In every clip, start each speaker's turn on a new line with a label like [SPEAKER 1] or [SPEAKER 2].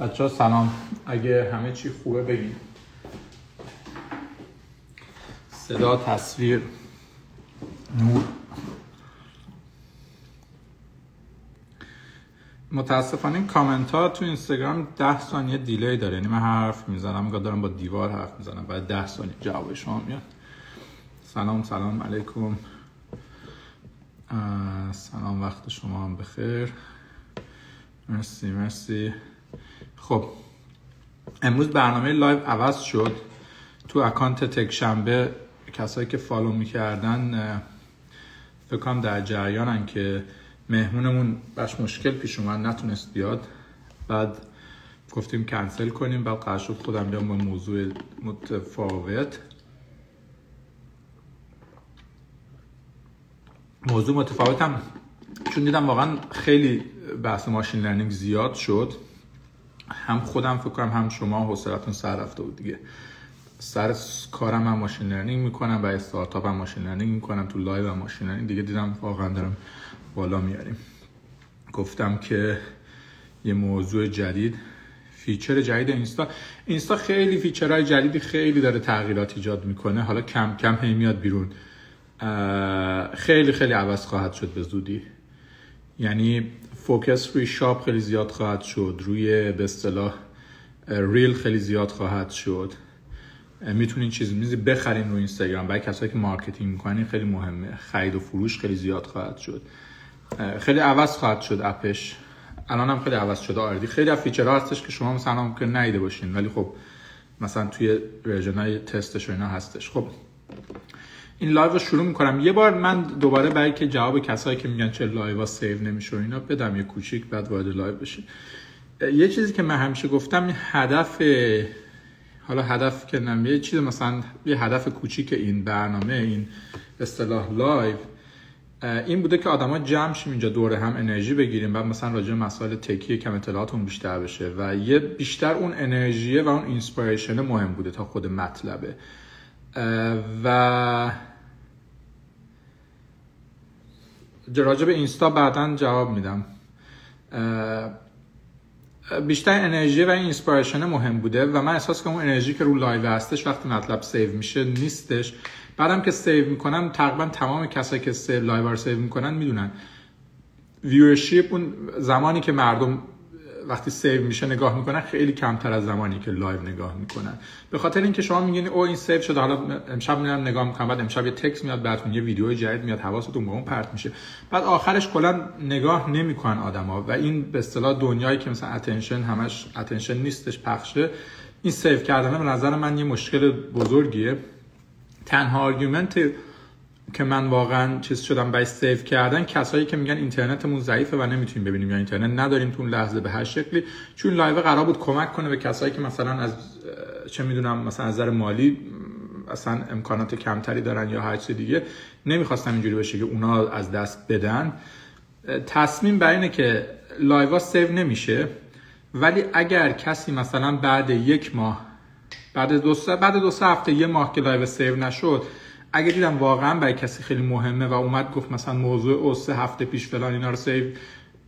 [SPEAKER 1] بچه ها سلام. اگه همه چی خوبه بگیم. صدا تصویر. نور. متاسفانه این کامنت ها تو اینستاگرام ده ثانیه دیلی داره. یعنی من حرف می‌زنم میگه دارم با دیوار حرف می‌زنم. بعد ده ثانیه جواب شما میاد. سلام سلام علیکم. سلام وقت شما هم بخیر. مرسی مرسی. خب امروز برنامه live عوض شد. تو account تک شنبه کسایی که follow می‌کردن فکر کنم در جریانن که مهمونمون بهش مشکل پیش اومد نتونست بیاد. بعد گفتیم کنسل کنیم بعد قرار خودم بیام با موضوع متفاوت. موضوع متفاوتم چون دیدم واقعا خیلی بحث machine learning زیاد شد. هم خودم فکر کنم هم شما حوصلتون سر رفته بود دیگه. سر کارم هم machine learning می‌کنم و استارتاپ هم machine learning می‌کنم تو live هم machine learning دیگه دیدم واقعا دارم بالا میاریم. گفتم که یه موضوع جدید feature جدید اینستا. اینستا خیلی feature های جدیدی خیلی داره تغییرات ایجاد می‌کنه. حالا کم کم هی میاد بیرون. خیلی خیلی عوض خواهد شد به زودی. یعنی focus روی shop خیلی زیاد خواهد شد روی به اصطلاح reel خیلی زیاد خواهد شد. می‌تونین چیز میزی بخرین روی اینستاگرام. برای کسایی که marketing می‌کنین خیلی مهمه. خرید و فروش خیلی زیاد خواهد شد. خیلی عوض خواهد شد app ش. الان هم خیلی عوض شده. already خیلی از feature ها هستش که شما مثلا ممکن ندیده باشین. ولی خب مثلا توی version های تستش و اینا هستش. خب این live رو شروع می‌کنم. یه بار من دوباره برای که جواب کسایی که میگن چرا live ها save نمیشه اینا بدم یه کوچیک بعد وارد live بشین یه چیزی که من همیشه گفتم هدف حالا هدف که نمیه یه چیز مثلا یه هدف کوچیک این برنامه این اصطلاح live این بوده که آدما جمع شیم اینجا دور هم انرژی بگیریم. بعد مثلا راجع مسائل tech ی کم اطلاعاتون بیشتر بشه و یه بیشتر اون انرژیه و اون inspiration مهم بوده تا خود مطلبه. و راجع به اینستا بعدا جواب میدم. بیشتر انرژی و inspiration مهم بوده و من احساس کنم اون انرژی که رو live هستش وقتی مطلب save میشه نیستش. بعدم که save می‌کنم تقریبا تمام کسایی که save live رو save می‌کنن می‌دونن. viewership اون زمانی که مردم وقتی save میشه نگاه می‌کنن خیلی کمتر از زمانی که live نگاه می‌کنن. به خاطر اینکه شما میگین او این save شده. حالا امشب میرم نگاه می‌کنم بعد امشب یه text میاد بعدتون یه ویدیو جدید میاد حواستون به اون پرت میشه. بعد آخرش کلا نگاه نمی‌کنن آدما. و این به اصطلاح دنیایی که مثلا attention همش attention نیستش پخشه. این save کردن به نظر من یه مشکل بزرگیه. تنها argument که من واقعا چیز شدم برای save کردن. کسایی که میگن اینترنتمون ضعیفه و نمی‌تونیم ببینیم یا اینترنت نداریم تو اون لحظه به هر شکلی. چون live قرار بود کمک کنه به کسایی که مثلا از چه می‌دونم مثلا از نظر مالی اصلا امکانات کمتری دارن یا هر چیز دیگه نمی‌خواستم اینجوری بشه که اونا از دست بدن. تصمیم بر اینه که live save نمیشه. ولی اگر کسی مثلا بعد یک ماه بعد دو بعد دو هفته یه ماه که live save نشد اگه دیدم واقعا برای کسی خیلی مهمه و اومد گفت مثلا موضوع او سه هفته پیش فلان اینا رو save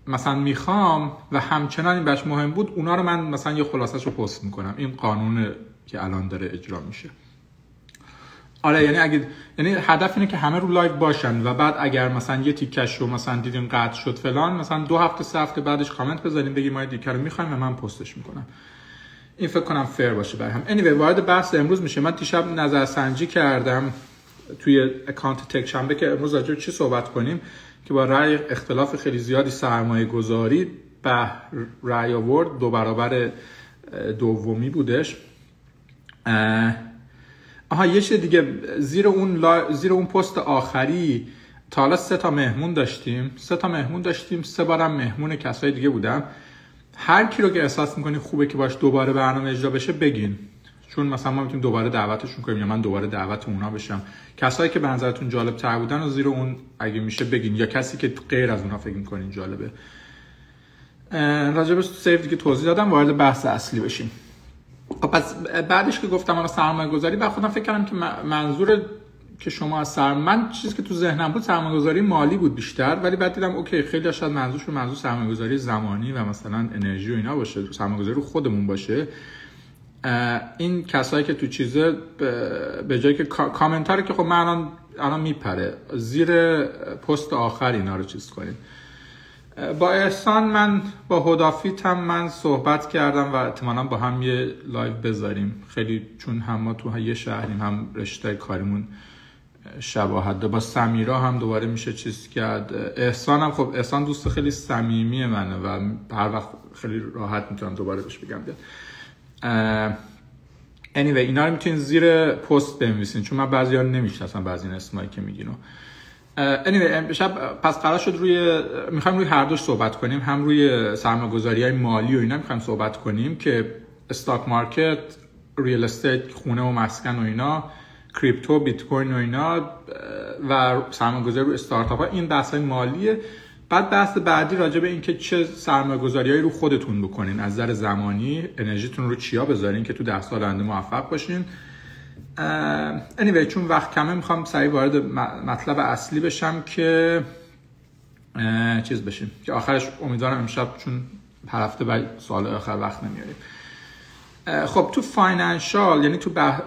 [SPEAKER 1] مثلا می‌خوام و همچنان این بهش مهم بود اونا رو من مثلا یه خلاصش رو پست می‌کنم. این قانون که الان داره اجرا میشه. آره یعنی اگه یعنی هدف اینه که همه رو live باشن و بعد اگر مثلا یه تیکش رو مثلا دیدیم قطع شد فلان مثلا دو هفته سه هفته بعدش کامنت بذاریم بگیم ما دیگه رو می‌خوایم و من پستش می‌کنم. این فکر کنم fair باشه برای هم. Anyway وارد بحث امروز میشه. من دیشب نظرسنجی کردم. توی account تک شنبه که امروز راجع چی صحبت کنیم؟ که با رأی اختلاف خیلی زیادی سرمایه گذاری به رأی آورد دو برابر دومی بودش. آها یه چیز دیگه زیر اون, زیر اون پست آخری تا حالا سه تا مهمون داشتیم. سه تا مهمون داشتیم سه بارم مهمون کسای دیگه بودم هر کی رو که احساس می‌کنی خوبه که باش دوباره برنامه اجرا بشه بگین. چون مثلا ما می‌تونیم دوباره دعوتشون کنیم یا من دوباره دعوت اونا بشم. کسایی که به نظرتون جالب تر بودن و زیر اون اگه میشه بگین یا کسی که غیر از اونا فکر می‌کنین جالبه. راجب سیف دیگه توضیح دادم وارد بحث اصلی بشیم. خب پس بعدش که گفتم حالا سرمایه گذاری بعد خودم فکر کردم که منظور که شما از سر من چیزی که تو ذهنم بود سرمایه‌گذاری مالی بود بیشتر ولی بعد دیدم اوکی خیلی شاید منظورشون منظور سرمایه‌گذاری زمانی و مثلا انرژی و اینا باشه سرمایه‌گذاری رو خودمون باشه. این کسایی که تو چیزه به جایی که کامنتاری که خب من الان الان میپره. زیر پست آخر اینا رو چیز کنیم با احسان من با هدافیت هم من صحبت کردم و احتمالا با هم یه لایو بذاریم. خیلی چون هم ما تو یه شهریم هم رشته کاریمون شباهت با سمیرا هم دوباره میشه چیز کرد. احسان هم خب احسان دوست خیلی صمیمی منه و هر وقت خیلی راحت می‌تونم دوباره بهش بگم بیاد. Anyway اینا رو می‌تونین زیر پست بنویسین چون من بعضی ها نمی‌شناسم بعضی این اسمایی که میگین anyway شب پس قرار شد روی می‌خوایم روی هر دوش صحبت کنیم هم روی سرمایه‌گذاری های مالی و اینا می‌خوایم صحبت کنیم که stock market real estate خونه و مسکن و اینا crypto بیت کوین و اینا و سرمایه‌گذاری رو استارتاپ ها این بحث های مالیه. بعد بحث بعدی راجع به اینکه چه سرمایه‌گذاریایی رو خودتون بکنین. از نظر زمانی انرژیتون رو چیا بذارین که تو ده سال آینده موفق باشین. anyway چون وقت کمه می‌خوام سریع وارد مطلب اصلی بشم که چیز بشیم. که آخرش امیدوارم امشب چون هر هفته بعد سال آخر وقت نمیاریم. خب تو financial یعنی تو بح...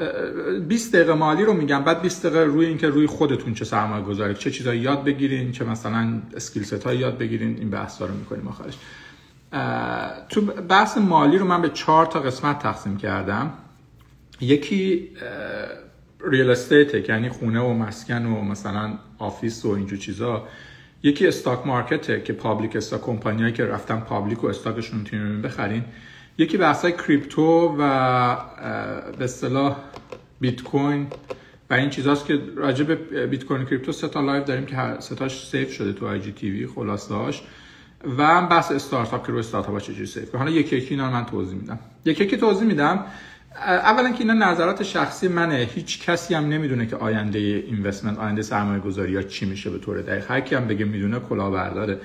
[SPEAKER 1] 20 دقیقه مالی رو میگم بعد 20 دقیقه روی اینکه روی خودتون چه سرمایه گذاری چه چیزایی یاد بگیرین چه مثلا skill set های یاد بگیرین این بحث رو می‌کنیم آخرش. تو بحث مالی رو من به چهار تا قسمت تقسیم کردم. یکی real estate یعنی خونه و مسکن و مثلا office و اینجور چیزا. یکی stock market ه که public stock کمپانیایی که رفتن public و stock شون می‌تونین بخرین یکی بحثای crypto و به اصطلاح بیت کوین و این چیزاست که راجع به بیت کوین crypto سه تا live داریم که هر سه تاش save شده تو IGTV خلاصش و هم بحث استارتاپ که رو استارتاپ چجوری safe حالا یکی یکی اینا من توضیح میدم. یکی یکی توضیح میدم. اولا که اینا نظرات شخصی منه. هیچ کسی هم نمی‌دونه که آینده investment آینده سرمایه گذاری چی میشه به طور دقیق. هر کی هم بگه می‌دونه کلاهبرداره.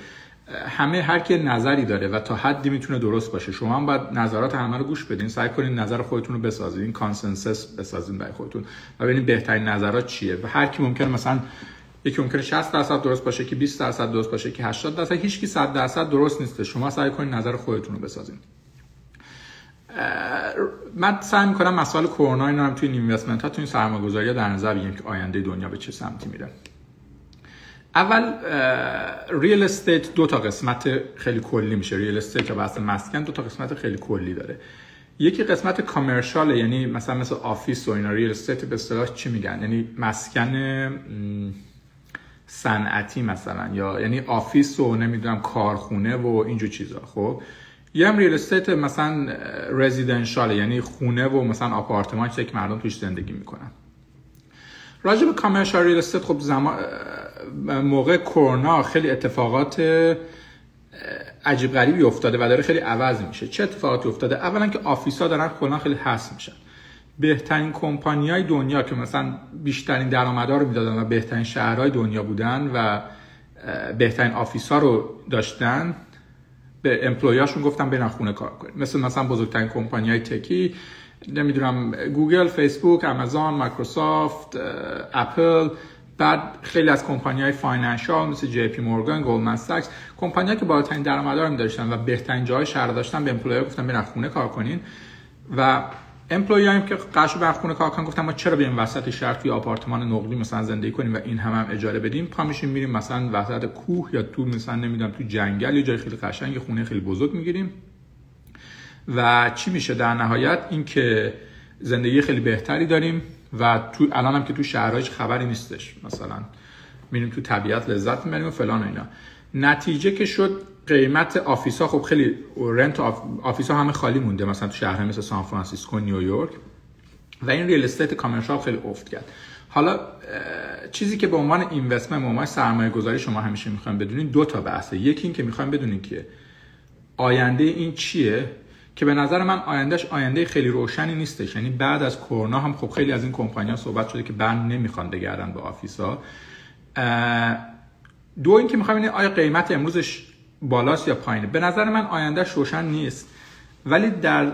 [SPEAKER 1] همه هر کی نظری داره و تا حدی می‌تونه درست باشه شما هم باید نظرات همه رو گوش بدین سعی کنین نظر خودتون رو بسازین این consensus بسازین برای خودتون و ببینین بهترین نظرات چیه. و هر کی ممکنه مثلا یکی ممکنه 60 درصد درست باشه که 20 درصد درست باشه که 80 درصد هیچ کی 100 درصد درست نیست. شما سعی کنین نظر خودتون رو بسازین. من سعی می‌کنم مسائل کرونا اینا هم توی investment ها توی این در نظر بگیریم که آینده دنیا به چه سمتی میره. اول real estate دو تا قسمت خیلی کلی میشه. real estate یا بحث مسکن دو تا قسمت خیلی کلی داره. یکی قسمت commercial یعنی مثلا مثل office و اینا real estate به اصطلاح چی میگن؟ یعنی مسکن صنعتی مثلا یا یعنی office و نمی‌دونم کارخونه و اینجور چیزا. خب؟ یه هم real estate مثلا residential یعنی خونه و مثلا آپارتمان که مردم توش زندگی می‌کنن. راجع به commercial real estate خب زمان موقع کرونا خیلی اتفاقات عجیب غریبی افتاده و داره خیلی عوض میشه. چه اتفاقاتی افتاده؟ اولا که office ا دارن کلا خیلی حس میشن. بهترین کمپانی های دنیا که مثلا بیشترین درآمدها رو می‌دادن و بهترین شهرهای دنیا بودن و بهترین office ها رو داشتن به employee اشون گفتن برن خونه کار کنید مثل مثلا بزرگترین کمپانی های tech ی نمی‌دونم گوگل فیسبوک آمازون مایکروسافت اپل. بعد خیلی از کمپانی های financial مثل جی پی مورگان گلدمن ساکس کمپانی که بالاترین درآمدها رو داشتن و بهترین جای شهر داشتن به employee گفتن برن خونه کار کنین. و employee هم که قش بر خونه کار کنن گفتن ما چرا بیایم وسط شهر توی آپارتمان نقلی مثلا زندگی کنیم و این هم, هم اجاره بدیم؟ پا میشیم میریم مثلا وسط کوه یا تو مثلا نمی‌دونم تو جنگل یا جای خیلی قشنگ خونه خیلی بزرگ می‌گیریم. و چی میشه در نهایت؟ اینکه زندگی خیلی بهتری داریم. و تو الان هم که تو شهرها هیچ خبری نیستش مثلا. میریم تو طبیعت لذت می‌بریم و فلان و اینا. نتیجه که شد قیمت office ها خب خیلی rent office ها همه خالی مونده مثلا تو شهر مثل سان فرانسیسکو نیویورک. و این real estate commercial خیلی افت کرد. حالا چیزی که به عنوان investment به عنوان سرمایه گذاری شما همیشه می‌خوایم بدونین دو تا بحثه. یکی این که می‌خوایم بدونین که آینده این چیه؟ که به نظر من آیندهش آینده خیلی روشنی نیستش. یعنی بعد از کرونا هم خب خیلی از این کمپانی‌ها صحبت شده که بعدا نمی‌خوان برگردن به office ا دو اینکه می‌خوایم این آیا قیمت امروزش بالاست یا پایینه. به نظر من آیندهش روشن نیست. ولی در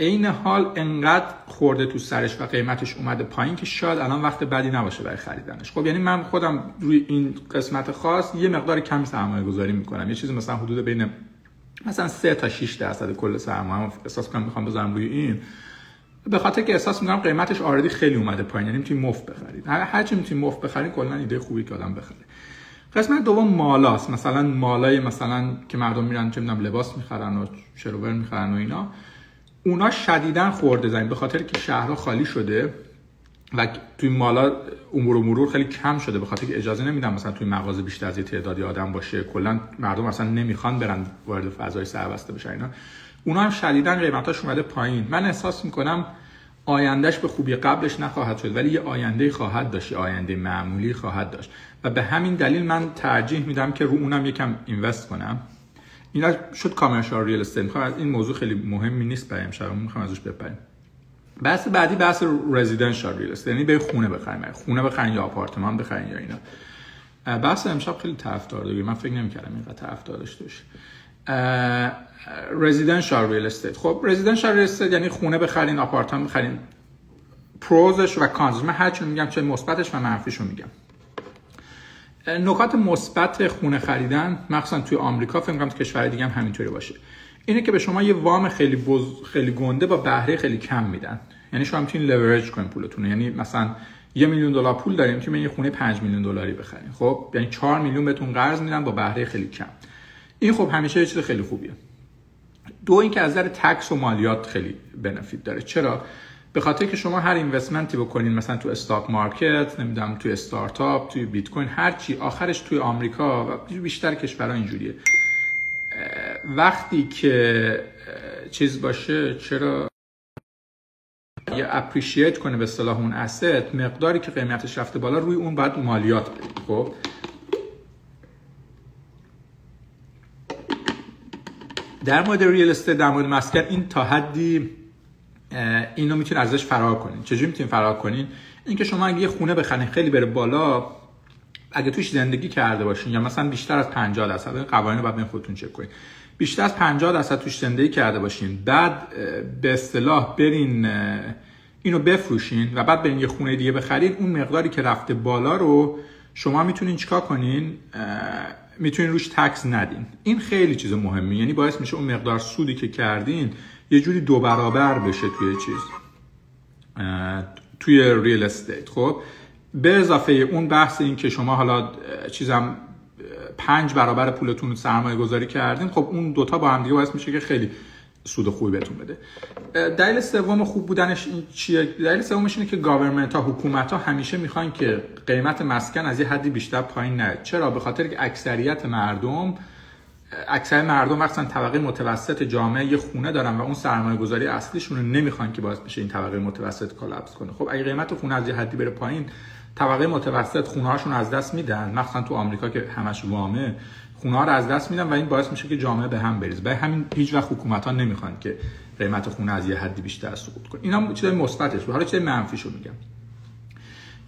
[SPEAKER 1] عین حال انقدر خورده تو سرش و قیمتش اومده پایین که شاید الان وقت بدی نباشه برای خریدنش. خب یعنی من خودم روی این قسمت خاص یه مقدار کمی سرمایه گذاری می‌کنم. یه چیزی مثلا حدود بین مثلا 3 تا 6 درصد کل سرمایه احساس کنم می‌خوام بذارم روی این. به خاطر که احساس می‌کنم قیمتش آردی خیلی اومده پایین یعنی می‌تونی مفت بخرید. هر چی می‌تونی مفت بخرید کلا ایده خوبی که آدم بخره. قسمت دوم مالاست. مثلا مالای مثلا که مردم میرن چه می‌دونم لباس می‌خرن و شروور می‌خرن و اینا اونا شدیدا خورده زنگ به خاطر که شهرها خالی شده. و توی مالا امور و مرور خیلی کم شده به خاطر که اجازه نمیدن مثلا توی مغازه بیشتر از یه تعدادی آدم باشه. کلا مردم اصلا نمی‌خوان برن وارد فضای سربسته بشن اینا. اونا هم شدیدا قیمتاش اومده پایین. من احساس می‌کنم آیندهش به خوبی قبلش نخواهد شد ولی یه آینده خواهد داشت آینده معمولی خواهد داشت. و به همین دلیل من ترجیح میدم که رو اونم یکم invest کنم. اینا شد commercial real estate. می‌خوام از این موضوع خیلی مهمی نیست برای امشب. می‌خوام ازش بپریم. بحث بعدی بحث residential real یعنی به خونه بخریم خونه بخرین یا آپارتمان بخرین یا اینا. بحث امشب خیلی طرفدار داره من فکر نمی‌کردم اینقدر طرفدار داشته باشه residential real estate خب residential real estate یعنی خونه بخرین آپارتمان بخرین پروزش و کانزش من هر میگم چه مثبتش و منفیشو میگم. نکات مثبت خونه خریدن مخصوصا توی آمریکا فکر کنم تو کشور دیگه هم همینطوری باشه. اینه که به شما یه وام خیلی بز... خیلی گنده با بهره خیلی کم میدن. یعنی شما می‌تونید لورج کنین پولتون. یعنی مثلا یه میلیون دلار پول داریم که یه خونه 5 میلیون دلاری بخرین خب؟ یعنی 4 میلیون بهتون قرض میدن با بهره خیلی کم. این خب همیشه یه چیز خیلی خوبیه. دو اینکه از نظر tax و مالیات خیلی benefit داره. چرا؟ به خاطر که شما هر investment ی بکنین مثلا تو stock market نمی‌دونم تو استارتاپ توی بیت کوین هر چی آخرش توی آمریکا و بیشتر کشورها اینجوریه. وقتی که چیز باشه چرا یه appreciate کنه به اصطلاح اون asset مقداری که قیمتش رفته بالا روی اون باید مالیات بدید خب؟ در مورد ریل استیت در مورد مسکن این تا حدی اینو می‌تونید ازش فرار کنین چجوری می‌تونید فرار کنین اینکه شما اگه یه خونه بخرین خیلی بره بالا اگه توش زندگی کرده باشین یا مثلا بیشتر از 50 درصد قوانین رو بعد خودتون چک کنین. بیشتر از 50 درصد توش زندگی کرده باشین. بعد به اصطلاح برین اینو بفروشین و بعد برین یه خونه دیگه بخرین. اون مقداری که رفته بالا رو شما می‌تونین چیکار کنین؟ می‌تونین روش tax ندین. این خیلی چیز مهمی یعنی باعث میشه اون مقدار سودی که کردین یه جوری دو برابر بشه توی چیز توی real estate خب؟ به اضافه اون بحث این که شما حالا چیزم پنج برابر پولتون سرمایه گذاری کردین خب اون دوتا با هم دیگه باعث میشه که خیلی سود خوبی بهتون بده. دلیل سوم خوب بودنش این چیه؟ دلیل سومش اینه که government ها حکومت ها همیشه می‌خوان که قیمت مسکن از یه حدی بیشتر پایین نره. چرا؟ به خاطر که اکثریت مردم اکثر مردم مثلا طبقه متوسط جامعه یه خونه دارن و اون سرمایه گذاری اصلیشون رو نمی‌خوان که باعث بشه این طبقه متوسط collapse کنه. خب اگه قیمت خونه از یه حدی بره پایین طبقه متوسط خونه هاشون از دست میدن. مثلا تو آمریکا که همش وامه خونه رو از دست میدن و این باعث میشه که جامعه به هم بریزه. برای همین هیچ وقت حکومت ها نمی‌خوان که قیمت خونه از یه حدی بیشتر سقوط کنه. اینا چیز مثبتش حالا چیز منفیشو میگم.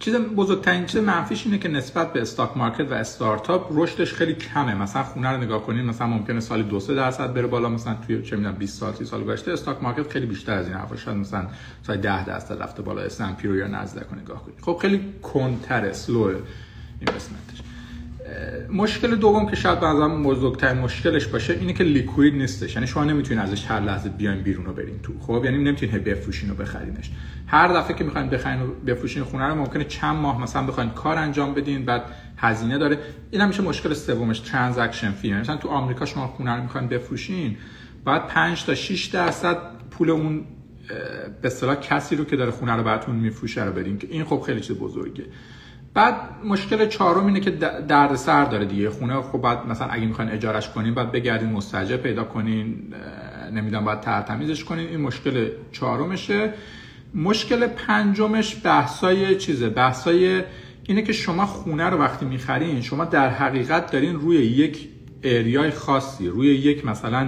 [SPEAKER 1] چیز بزرگترین چیز منفیش اینه که نسبت به stock market و استارتاپ رشدش خیلی کمه. مثلا خونه رو نگاه کنین مثلا ممکنه سال 2 3 درصد بره بالا مثلا توی چه می‌دونم 20 سال 30 سال گذشته stock market خیلی بیشتر از این حرفا. شاید مثلا سال 10 درصد رفته بالا S&P رو یا نزدک نگاه کنید خب خیلی کندتر slow investment ش مشکل دوم که شاید بعضا بزرگترین مشکلش باشه اینه که liquid نیستش. یعنی شما نمی‌تونید ازش هر لحظه بیاین بیرون رو برین تو. خب؟ یعنی نمی‌تونید بفروشین و بخرینش هر دفعه که می‌خواین بخرین و بفروشین خونه رو ممکنه چند ماه مثلا بخواین کار انجام بدین بعد هزینه داره. این هم میشه مشکل سومش transaction fee. مثلا تو آمریکا شما خونه رو می‌خواین بفروشین بعد 5 تا 6 درصد پول اون به کسی رو که داره خونه رو براتون میفروشه رو بدین. که این خب خیلی چیز بزرگه بعد مشکل چهارم اینه که درد سر داره دیگه. خونه خب بعد مثلا اگه می‌خواین اجارش کنین بعد بگردین مستجر پیدا کنین نمی‌دونم باید ترتمیزش کنین. این مشکل چهارمشه. مشکل پنجمش بحثای چیزه. بحثای اینه که شما خونه رو وقتی می‌خرین شما در حقیقت دارین روی یک area ی خاصی روی یک مثلا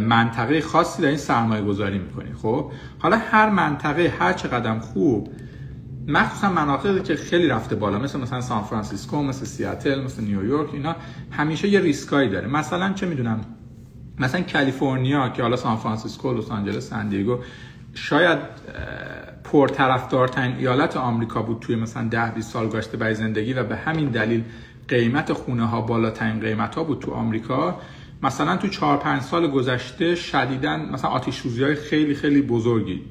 [SPEAKER 1] منطقه خاصی دارین سرمایه گذاری می‌کنین خب؟ حالا هر منطقه هر چقدر خوب مخصوصا مناطقی که خیلی رفته بالا مثل مثلا سان فرانسیسکو مثل سیاتل مثل نیویورک اینا همیشه یه ریسکایی داره. مثلا چه می‌دونم مثلا کالیفرنیا که حالا سان فرانسیسکو لس آنجلس سن دیگو شاید پرطرفدارترین ایالت آمریکا بود توی مثلا 10 20 سال گذشته برای زندگی و به همین دلیل قیمت خونه ها بالاترین قیمت ها بود تو آمریکا. مثلا تو 4 5 سال گذشته شدیدن مثلا آتش های خیلی خیلی بزرگی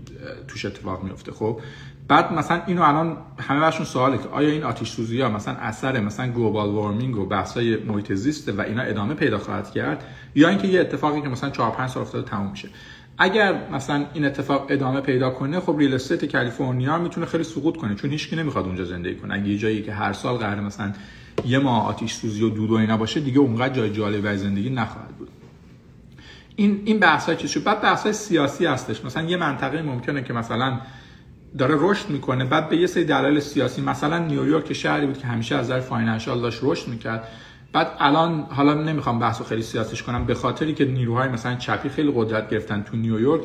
[SPEAKER 1] توش اتفاق میفته خب بعد مثلا اینو الان همه برشون سواله که آیا این آتش سوزی ها مثلا اثر مثلا global warming و بحثای محیط زیسته و اینا ادامه پیدا خواهد کرد یا اینکه یه اتفاقی که مثلا 4 5 سال افتاده تموم میشه. اگر مثلا این اتفاق ادامه پیدا کنه خب real estate کالیفرنیا می‌تونه خیلی سقوط کنه چون هیچکی نمی‌خواد اونجا زندگی کنه. اگه یه جایی که هر سال قرار مثلا یه ماه آتش سوزی و دود و اینا باشه دیگه اونقدر جای جالب برای زندگی نخواهد بود. این این بحث چیز شد؟ بعد بحث سیاسی هستش. مثلا یه منطقه ممکنه که مثلا داره رشد می‌کنه. بعد به یه سری دلایل سیاسی مثلا نیویورک شهری بود که همیشه از نظر financial داشت رشد می‌کرد. بعد الان حالا نمی‌خوام بحثو خیلی سیاسیش کنم به خاطری که نیروهای مثلا چپی خیلی قدرت گرفتن تو نیویورک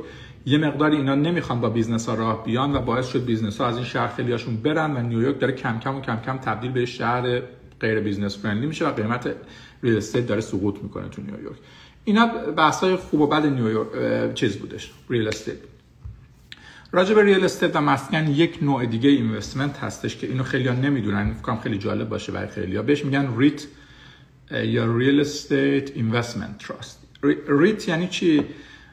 [SPEAKER 1] یه مقداری اینا نمی‌خوان با business ها راه بیان و باعث شد business ها از این شهر خیلیاشون برن و نیویورک داره کم کم و کم کم تبدیل به شهر غیر business friendly میشه و قیمت real estate داره سقوط می‌کنه تو نیویورک. اینا بحثای خوب و بد نیویورک چیز بودش real estate راجع به ریل استیت و مسکن یک نوع دیگه investment هستش که اینو خیلی ها نمی‌دونن. فکر خیلی جالب باشه برای خیلی ها بهش میگن REIT یا real estate investment trust REIT یعنی چی؟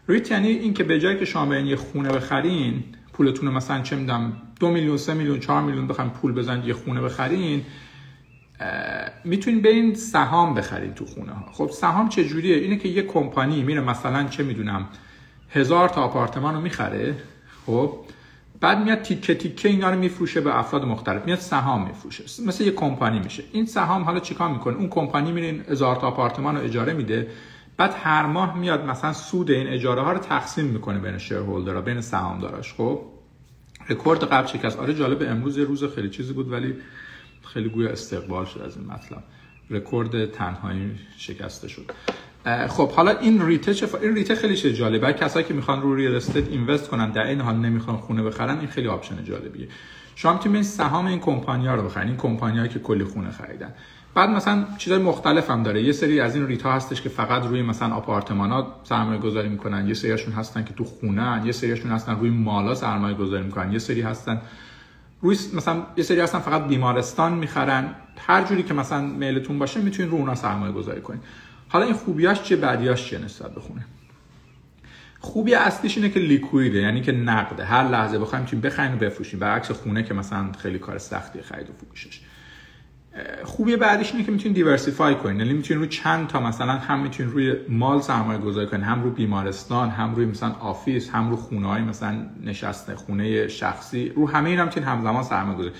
[SPEAKER 1] REIT یعنی اینکه به جای که شما برین یه خونه بخرین پولتون مثلا چه می‌دونم دو میلیون سه میلیون چهار میلیون بخواین پول بزنید یه خونه بخرین می‌تونین برین سهام بخرید تو خونه ها خب سهام چه جوریه اینه که یه کمپانی میره مثلا چه می‌دونم هزار تا آپارتمان رو می‌خره. خب بعد میاد تیکه تیکه اینا رو میفروشه به افراد مختلف. میاد سهام میفروشه. مثل یه کمپانی میشه. این سهام حالا چیکار می‌کنه؟ اون کمپانی میره هزار تا آپارتمان رو اجاره میده. بعد هر ماه میاد مثلا سود این اجاره ها رو تقسیم می‌کنه بین شیرهولدرها بین سهامداراش. خب رکورد قبل شکست. آره جالب امروز یه روز خیلی چیزی بود ولی خیلی گویا استقبال شد از این مطلب. رکورد تنهایی شکسته شد. خب حالا این REIT ه چه این REIT ه خیلی چه جالبه. کسایی که می‌خوان رو real estate invest کنن در این حال نمی‌خوان خونه بخرن این خیلی option جالبیه. شما می‌تونید سهام این کمپانیا رو بخرین این کمپانیایی که کلی خونه خریدن. بعد مثلا چیزای مختلف هم داره. یه سری از این REIT ا هستش که فقط روی مثلا آپارتمانات سرمایه گذاری می‌کنن. یه سریاشون هستن که تو خونه یه سریاشون هستن روی mall ا سرمایه گذاری می‌کنن. یه سری هستن روی مثلا یه سری هستن فقط بیمارستان می‌خرن. هر جوری که مثلا میلتون باشه می‌تونین رو اونا سرمایه گذاری کنین حالا این خوبیاش چه بدیاش چه نسبت به خونه خوبی اصلیش اینه که liquid ه یعنی که نقده. هر لحظه بخوایم چی بخریم و بفروشیم. برعکس خونه که مثلا خیلی کار سختی خرید و فروشش. خوبی بعدش اینه که می‌تونید diversify کنین یعنی می‌تونید روی چند تا مثلا هم می‌تونید روی mall سرمایه گذاری کنین هم روی بیمارستان هم روی مثلا office هم روی خونه های مثلا نشسته خونه شخصی. رو همه اینا می‌تونید همزمان سرمایه گذاری.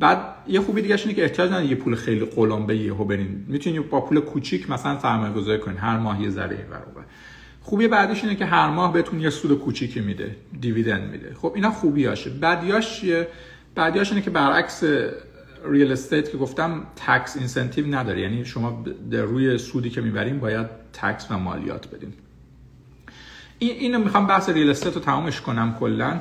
[SPEAKER 1] بعد یه خوبی دیگه اینه که احتیاج نداره یه پول خیلی قلمبه یهو برین. می‌تونید با پول کوچیک مثلا سرمایه گذاری کنین. هر ماه یه ذره برابر. خوبی بعدش اینه که هر ماه بهتون یه سود کوچیکی میده. dividend میده. خب اینا خوبیاشه بدیاش بدیاش اینه که برعکس real estate که گفتم tax incentive نداره. یعنی شما در روی سودی که می‌بریم باید tax و مالیات بدیم این اینو می‌خوام بحث real estate رو تمامش کنم کلا.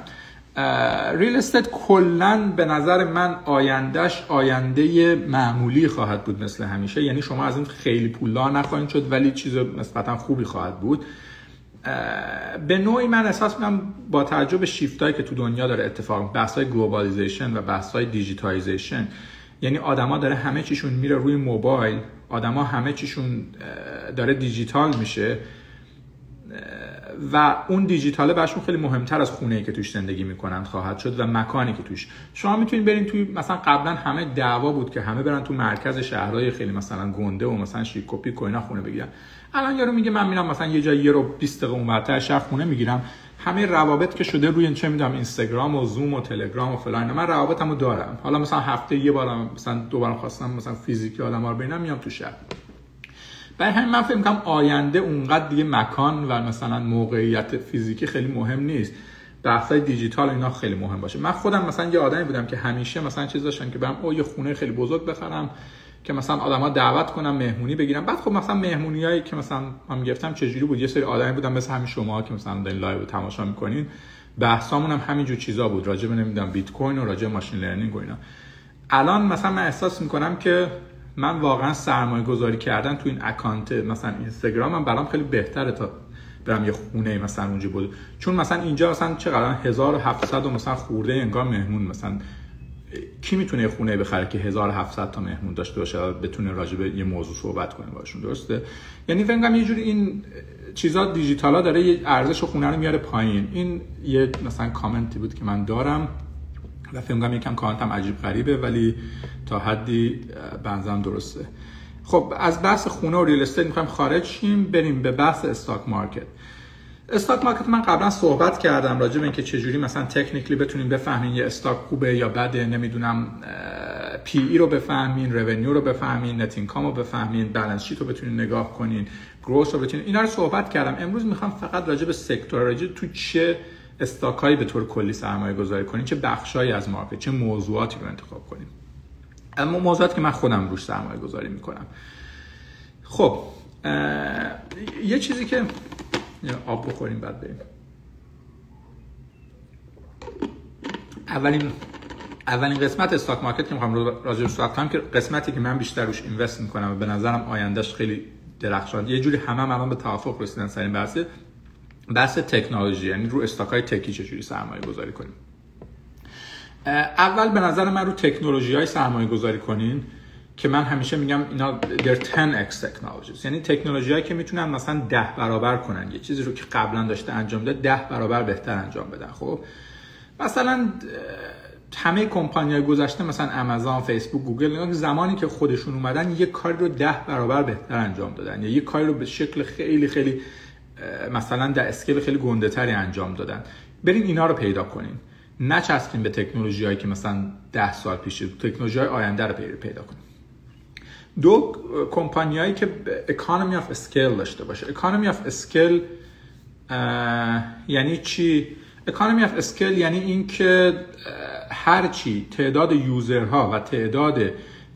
[SPEAKER 1] real estate کلا به نظر من آیندهش آینده معمولی خواهد بود مثل همیشه. یعنی شما از این خیلی پولدار نخواهید شد ولی چیز نسبتا خوبی خواهد بود. به نوعی من احساس می‌کنم با تعجب شیفتایی که تو دنیا داره اتفاق بحث های globalization و بحث های digitization یعنی آدما داره همه چیشون میره روی موبایل آدما همه چیشون داره دیجیتال میشه. و اون دیجیتاله برشون خیلی مهمتر از خونه ای که توش زندگی می‌کنن خواهد شد و مکانی که توش. شما می‌تونید برین توی مثلا قبلا همه دعوا بود که همه برن تو مرکز شهرهای خیلی مثلا گنده و مثلا شیکوپی کوینا خونه بگیرن. الان یارو میگه من میرم مثلا یه جای یه رو 20 دقیقه اونورتر شهر خونه می‌گیرم. همه روابط که شده روی چه می‌دونم اینستاگرام و زوم و تلگرام و فلان من روابطمو دارم. حالا مثلا هفته یه بارم مثلا دو بارم خواستم مثلا فیزیکی آدما رو ببینم میام تو شهر. برای همین من فکر می‌کنم آینده اونقدر دیگه مکان و مثلا موقعیت فیزیکی خیلی مهم نیست. بحثای دیجیتال اینا خیلی مهم باشه. من خودم مثلا یه آدمی بودم که همیشه مثلا چیز داشتم که برم او یه خونه خیلی بزرگ بخرم که مثلا آدما دعوت کنم مهمونی بگیرم بعد خب مثلا مهمونیایی که مثلا من گرفتم چجوری بود؟ یه سری آدمی بودم مثل همین شما که مثلا دارین live تماشا می‌کنین. بحثامون هم همینجور چیزا بود. راجع به نمی‌دونم بیت کوین و راجع machine learning و اینا. الان مثلا من احساس می‌کنم که من واقعا سرمایه گذاری کردن تو این اکانت مثلا اینستاگرام هم برام خیلی بهتره تا برم یه خونه مثلا اونجا بود. چون مثلا اینجا مثلا چقدر 1700 و مثلا خورده انگار مهمون مثلا. کی می‌تونه خونه بخره که 1700 تا مهمون داشته باشه؟ بتونه راجع به یه موضوع صحبت کنه باشون درسته؟ یعنی فکر یه جوری این چیزا دیجیتالا داره یه ارزش خونه رو میاره پایین. این یه مثلا کامنتی بود که من دارم و فکر کنم یکم کامنتم عجیب غریبه ولی تا حدی بنظرم درسته. خب از بحث خونه و real estate می‌خوایم خارج شیم بریم به بحث stock market. stock market من قبلا صحبت کردم راجع به اینکه چجوری مثلا technically بتونیم بفهمین یه stock خوبه یا بده نمی‌دونم P/E رو بفهمین revenue رو بفهمین net income رو بفهمین balance sheet رو بتونین نگاه کنین growth رو بتونین. اینا رو صحبت کردم. امروز می‌خوام فقط راجع به sector راجع تو چه استاکایی به طور کلی سرمایه گذاری کنین چه بخشایی از مارکت چه موضوعاتی رو انتخاب کنیم. اما موضوعاتی که من خودم روش سرمایه گذاری می‌کنم. خب یه چیزی که آب بخوریم بعد بریم. اولین اولین قسمت استاک مارکت که می‌خوام راجع به صحبت کنم که قسمتی که من بیشتر روش اینوست می‌کنم و به نظرم آیندهش خیلی درخشان یه جوری همه هم الان به توافق رسیدن سر این بحث بحث تکنولوژی یعنی رو استاک های تکی چجوری سرمایه گذاری کنیم. اول به نظر من رو تکنولوژی های سرمایه گذاری کنین که من همیشه میگم اینا در 10x technologies. یعنی تکنولوژی هایی که می‌تونن مثلا ده برابر کنن. یه چیزی رو که قبلا داشته انجام داد ده برابر بهتر انجام بدن. خب؟ مثلا همه کمپانی های گذشته مثلا آمازون فیسبوک گوگل زمانی که خودشون اومدن یه کاری رو ده برابر بهتر انجام دادن. یا یه کاری رو به شکل خیلی خیلی مثلا در scale خیلی گنده تری انجام دادن. برین اینا رو پیدا کنین. نچسبین به تکنولوژی هایی که مثلا ده سال پیش تکنولوژی های آینده رو پیدا کنین دو کمپانیایی که economy of scale داشته باشه. economy of scale یعنی چی؟ economy of scale یعنی اینکه هر چی تعداد user ها و تعداد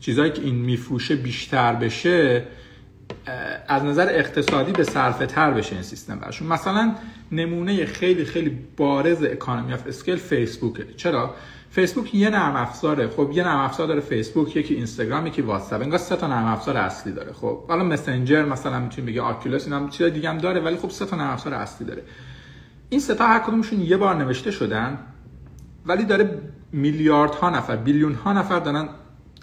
[SPEAKER 1] چیزهایی که این میفروشه بیشتر بشه از نظر اقتصادی به صرفه تر بشه این سیستم براشون مثلا نمونه خیلی خیلی بارز economy of scale فیسبوکه. چرا؟ فیسبوک یه نرم افزاره. خب یه نرم افزار داره فیسبوک یکی اینستاگرام یکی واتساپ. انگار سه تا نرم افزار اصلی داره. خب حالا مسنجر مثلا می‌تونیم بگه آکولوس اینا چیز دیگه هم داره ولی خب سه تا نرم افزار اصلی داره. این سه تا هر کدومشون یه بار نوشته شدن ولی داره میلیاردها نفر billion ها نفر دارن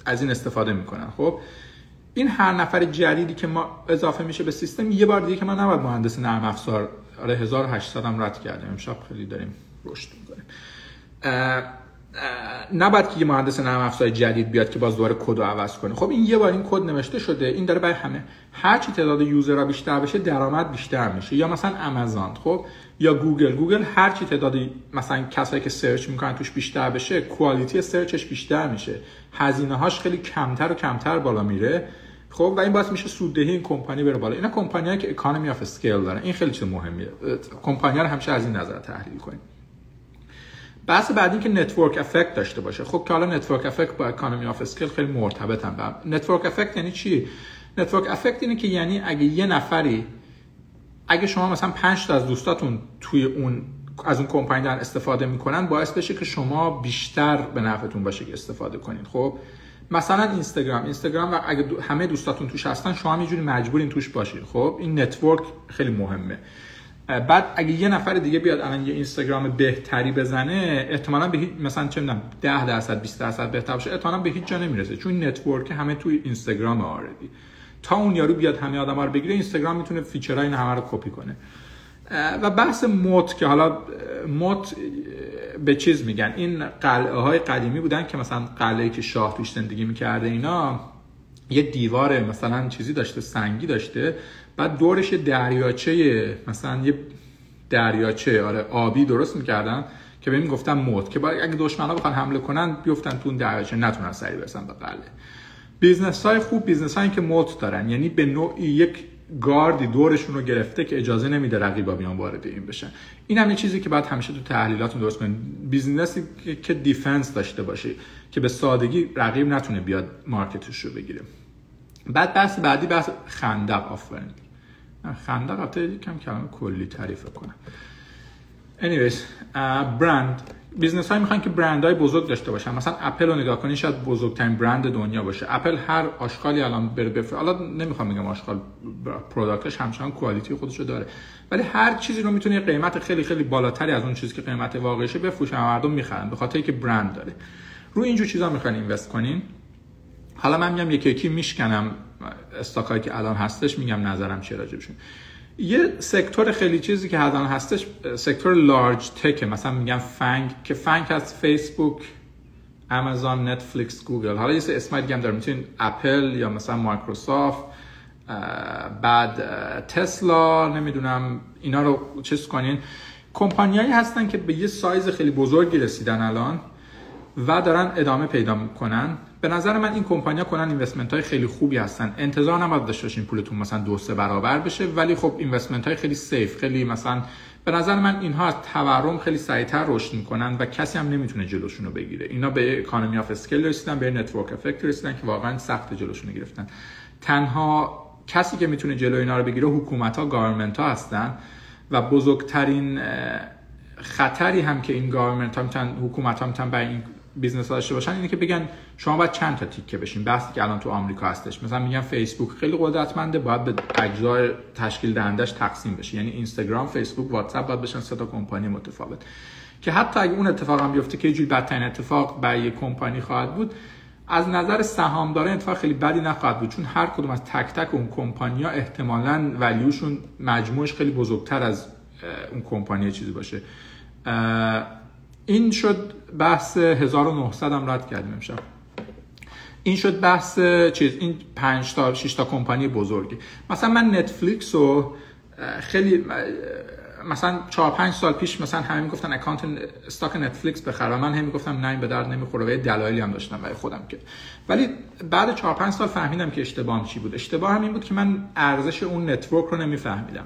[SPEAKER 1] از این استفاده می‌کنن. خب این هر نفر جدیدی که ما اضافه میشه به سیستم یه بار دیگه که ما نباید مهندس نرم افزار آره 1800 هم رد کردیم. امشب خیلی داریم رشد می‌کنیم. نباید که یه مهندس نرم افزار جدید بیاد که باز دوباره کد رو عوض کنه. خب این یه بار این کد نوشته شده. این داره برای همه. هر چی تعداد user ها بیشتر بشه درآمد بیشتر میشه. یا مثلا آمازون خب؟ یا گوگل. گوگل هر چی تعداد مثلا کسایی که search می‌کنن توش بیشتر بشه quality search ش بیشتر میشه. هزینه هاش خیلی کمتر و کمتر بالا میره. خب و این باعث میشه سوددهی این کمپانی بره بالا. اینا کمپانیایی که economy of scale دارن. این خیلی چیز مهمیه. کمپانی رو همیشه از این نظر تحلیل کنیم. بحث بعدی که network effect داشته باشه. خب که حالا network effect با economy of scale خیلی مرتبطن. با network effect یعنی چی؟ network effect اینه که یعنی اگه یه نفری اگه شما مثلا 5 تا از دوستاتون توی اون از اون کمپانی دارن استفاده می‌کنن باعث بشه که شما بیشتر به نفعتون باشه که استفاده کنین. خب مثلا اینستاگرام اینستاگرام و اگه همه دوستاتون توش هستن شما هم یه جوری مجبورین توش باشین. خب این network خیلی مهمه. بعد اگه یه نفر دیگه بیاد الان یه اینستاگرام بهتری بزنه احتمالا به هیچ مثلا چه می‌دونم 10 درصد 20 درصد بهتر باشه احتمالا به هیچ جا نمی‌رسه. چون network همه توی اینستاگرام already تا اون یارو بیاد همه آدما رو بگیره اینستاگرام می‌تونه feature های این همه رو کپی کنه. و بحث moat که حالا moat به چیز میگن. این قلعه های قدیمی بودن که مثلا قلعه که شاه توش زندگی می‌کرده اینا یه دیوار مثلا چیزی داشته سنگی داشته بعد دورش دریاچه مثلا یه دریاچه آره آبی درست می‌کردن که بهم گفتن moat که اگه دشمنا بخوان حمله کنن بیفتن تو اون دریاچه نتونن سریع برسن به قلعه. business های خوب business هایی که moat دارن یعنی به نوعی یک گاردی دورشون رو گرفته که اجازه نمیده رقیبا بیان وارد این بشن. این هم چیزی که بعد همیشه تو تحلیلاتون درست کنید business ی که defense داشته باشه که به سادگی رقیب نتونه بیاد market ش رو بگیره. بعد بحث بعدی بحث خندق آفرین. خندق البته کم کلمه کلی تعریف کنم. Anyways برند business های می‌خوان که برند های بزرگ داشته باشن. مثلا اپل رو نگاه کنین شاید بزرگترین برند دنیا باشه. اپل هر آشغالی الان بره بفر حالا نمی‌خوام بگم آشغال product ش همچنان quality خودشو داره. ولی هر چیزی رو می‌تونه قیمت خیلی خیلی بالاتری از اون چیزی که قیمت واقعیشه بفروشه و مردم می‌خرن به خاطر که برند داره. رو اینجور چیزا می‌خواین invest کنین. حالا من میگم یکی یکی میشکنم stock ایی که الان هستش میگم نظرم چیه راجبشون یه sector خیلی چیزی که الان هستش sector large tech مثلا میگم FANG که FANG از فیسبوک آمازون نتفلیکس گوگل حالا یه سه اسم دیگه هم داره می‌تونین اپل یا مثلا مایکروسافت بعد تسلا نمی‌دونم اینا رو چیز کنین. کمپانیایی هستن که به یه سایز خیلی بزرگی رسیدن الان و دارن ادامه پیدا می‌کنن. به نظر من این کمپانیا کنن investment های خیلی خوبی هستن. انتظار نباید داشته باشین پولتون مثلا دو سه برابر بشه ولی خب investment های خیلی safe خیلی مثلا به نظر من اینها از تورم خیلی سریعتر رشد می‌کنن و کسی هم نمی‌تونه جلوشون رو بگیره. اینا به economy of scale رسیدن به network effect رسیدن که واقعا سخت جلوشون گرفتن. تنها کسی که می‌تونه جلو اینا رو بگیره حکومت ها government ها هستن و بزرگترین خطری هم که این government ها می‌تونن حکومت ها می‌تونن برای این business داشته باشن اینه که بگن شما باید چند تا تیکه بشین. بحثی که الان تو آمریکا هستش. مثلا میگن فیسبوک خیلی قدرتمنده باید به اجزای تشکیل دهندش تقسیم بشه. یعنی اینستاگرام فیسبوک واتساپ باید بشن سه تا کمپانی متفاوت. که حتی اگه اون اتفاق هم بیفته که یه جوری بدترین اتفاق برای یک کمپانی خواهد بود از نظر سهامداران اتفاق خیلی بدی نخواهد بود. چون هر کدوم از تک تک اون کمپانیا احتمالاً ولیوشون مجموعش خیلی بزرگتر از اون کمپانی چیزی باشه. این شد بحث 1900 هم رد کردیم امشب. این شد بحث چیز این 5 تا 6 تا کمپانی بزرگی. مثلا من نتفلیکس رو خیلی مثلا 4 5 سال پیش مثلا همه می‌گفتن اکانت stock نتفلیکس بخر و من هم می‌گفتم نه این به درد نمی‌خوره و دلایلی هم داشتم برای خودم که. ولی بعد 4 5 سال فهمیدم که اشتباهم چی بود. اشتباه هم این بود که من ارزش اون network رو نمیفهمیدم.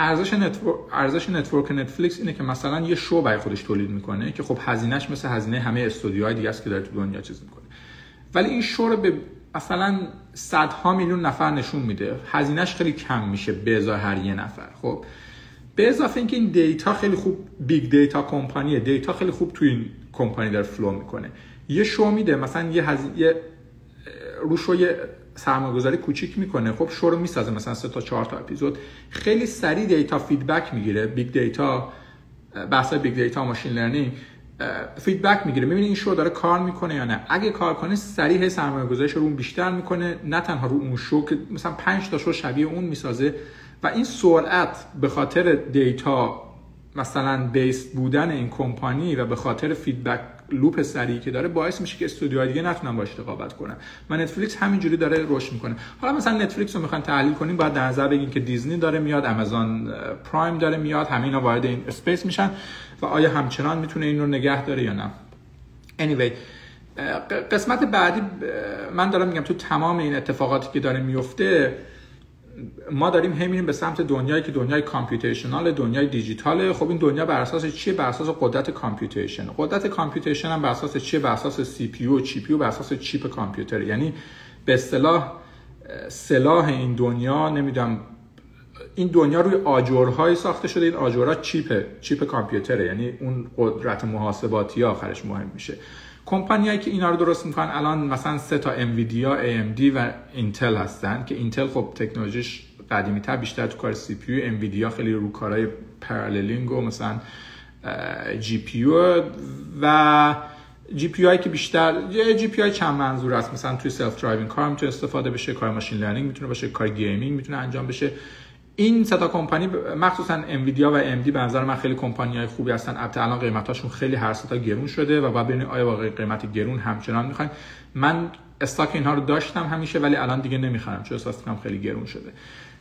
[SPEAKER 1] ارزش network ارزش network نتفلیکس اینه که مثلا یه شو برای خودش تولید می‌کنه که خب هزینهش مثل هزینه همه استودیوهای دیگه است که داره تو دنیا چیز می‌کنه. ولی این شو رو به مثلا صدها میلیون نفر نشون میده. هزینهش خیلی کم میشه به ازای هر یه نفر. خب به اضافه اینکه این data خیلی خوب big data کمپانیه. data خیلی خوب تو این کمپانی داره flow می‌کنه. یه شو میده مثلا یه هزینه رو شو سرمایه‌گذاری کوچیک می‌کنه. خب شو رو می‌سازه مثلا سه تا چهار تا اپیزود. خیلی سریع data feedback می‌گیره. big data بحث big data machine learning feedback می‌گیره. می‌بینه این شو داره کار می‌کنه یا نه؟ اگه کار کنه سریع سرمایه گذاریش رو اون بیشتر می‌کنه. نه تنها رو اون شو که مثلا 5 تا شو شبیه اون می‌سازه. و این سرعت به خاطر data مثلا base بودن این کمپانی و به خاطر feedback loop سریعی که داره باعث میشه که استودیوهای دیگه نتونن باش رقابت کنن. و نتفلیکس همینجوری داره رشد می‌کنه. حالا مثلا نتفلیکس رو می‌خوان تحلیل کنیم باید در نظر بگیم که دیزنی داره میاد آمازون پرایم داره میاد همه اینا وارد این space میشن و آیا همچنان می‌تونه این رو نگه داره یا نه. Anyway قسمت بعدی من دارم میگم تو تمام این اتفاقاتی که داره میفته ما داریم هم میریم به سمت دنیایی که دنیای computational دنیای دیجیتاله. خب این دنیا بر اساس چیه؟ بر اساس قدرت computation. قدرت computation هم بر اساس چیه؟ بر اساس CPU GPU بر اساس chip کامپیوتر. یعنی به اصطلاح سلاح این دنیا نمی‌دونم این دنیا روی آجرهایی ساخته شده. این آجرها chip chip کامپیوتره. یعنی اون قدرت محاسباتی آخرش مهم میشه. کمپانیایی که اینا رو درست می‌کنن الان مثلا سه تا انویدیا، AMD و اینتل هستن که اینتل خب تکنولوژیش قدیمی تر بیشتر تو کار CPU انویدیا خیلی رو کارهای paralleling و مثلا GPU و GPU هایی که بیشتر GPU های چند منظور است. مثلا توی self-driving کار می‌تونه استفاده بشه کار machine learning می‌تونه باشه کار gaming می‌تونه انجام بشه. این ستا کمپانی مخصوصا انویدیا و AMD به نظر من خیلی کمپانی های خوبی هستن. البته الان قیمتاشون خیلی هر ستا گرون شده و بعد ببینید آیا واقعا قیمت گرون همچنان می‌خواین من stock اینها رو داشتم همیشه ولی الان دیگه نمی‌خرم چون احساس کنم خیلی گرون شده.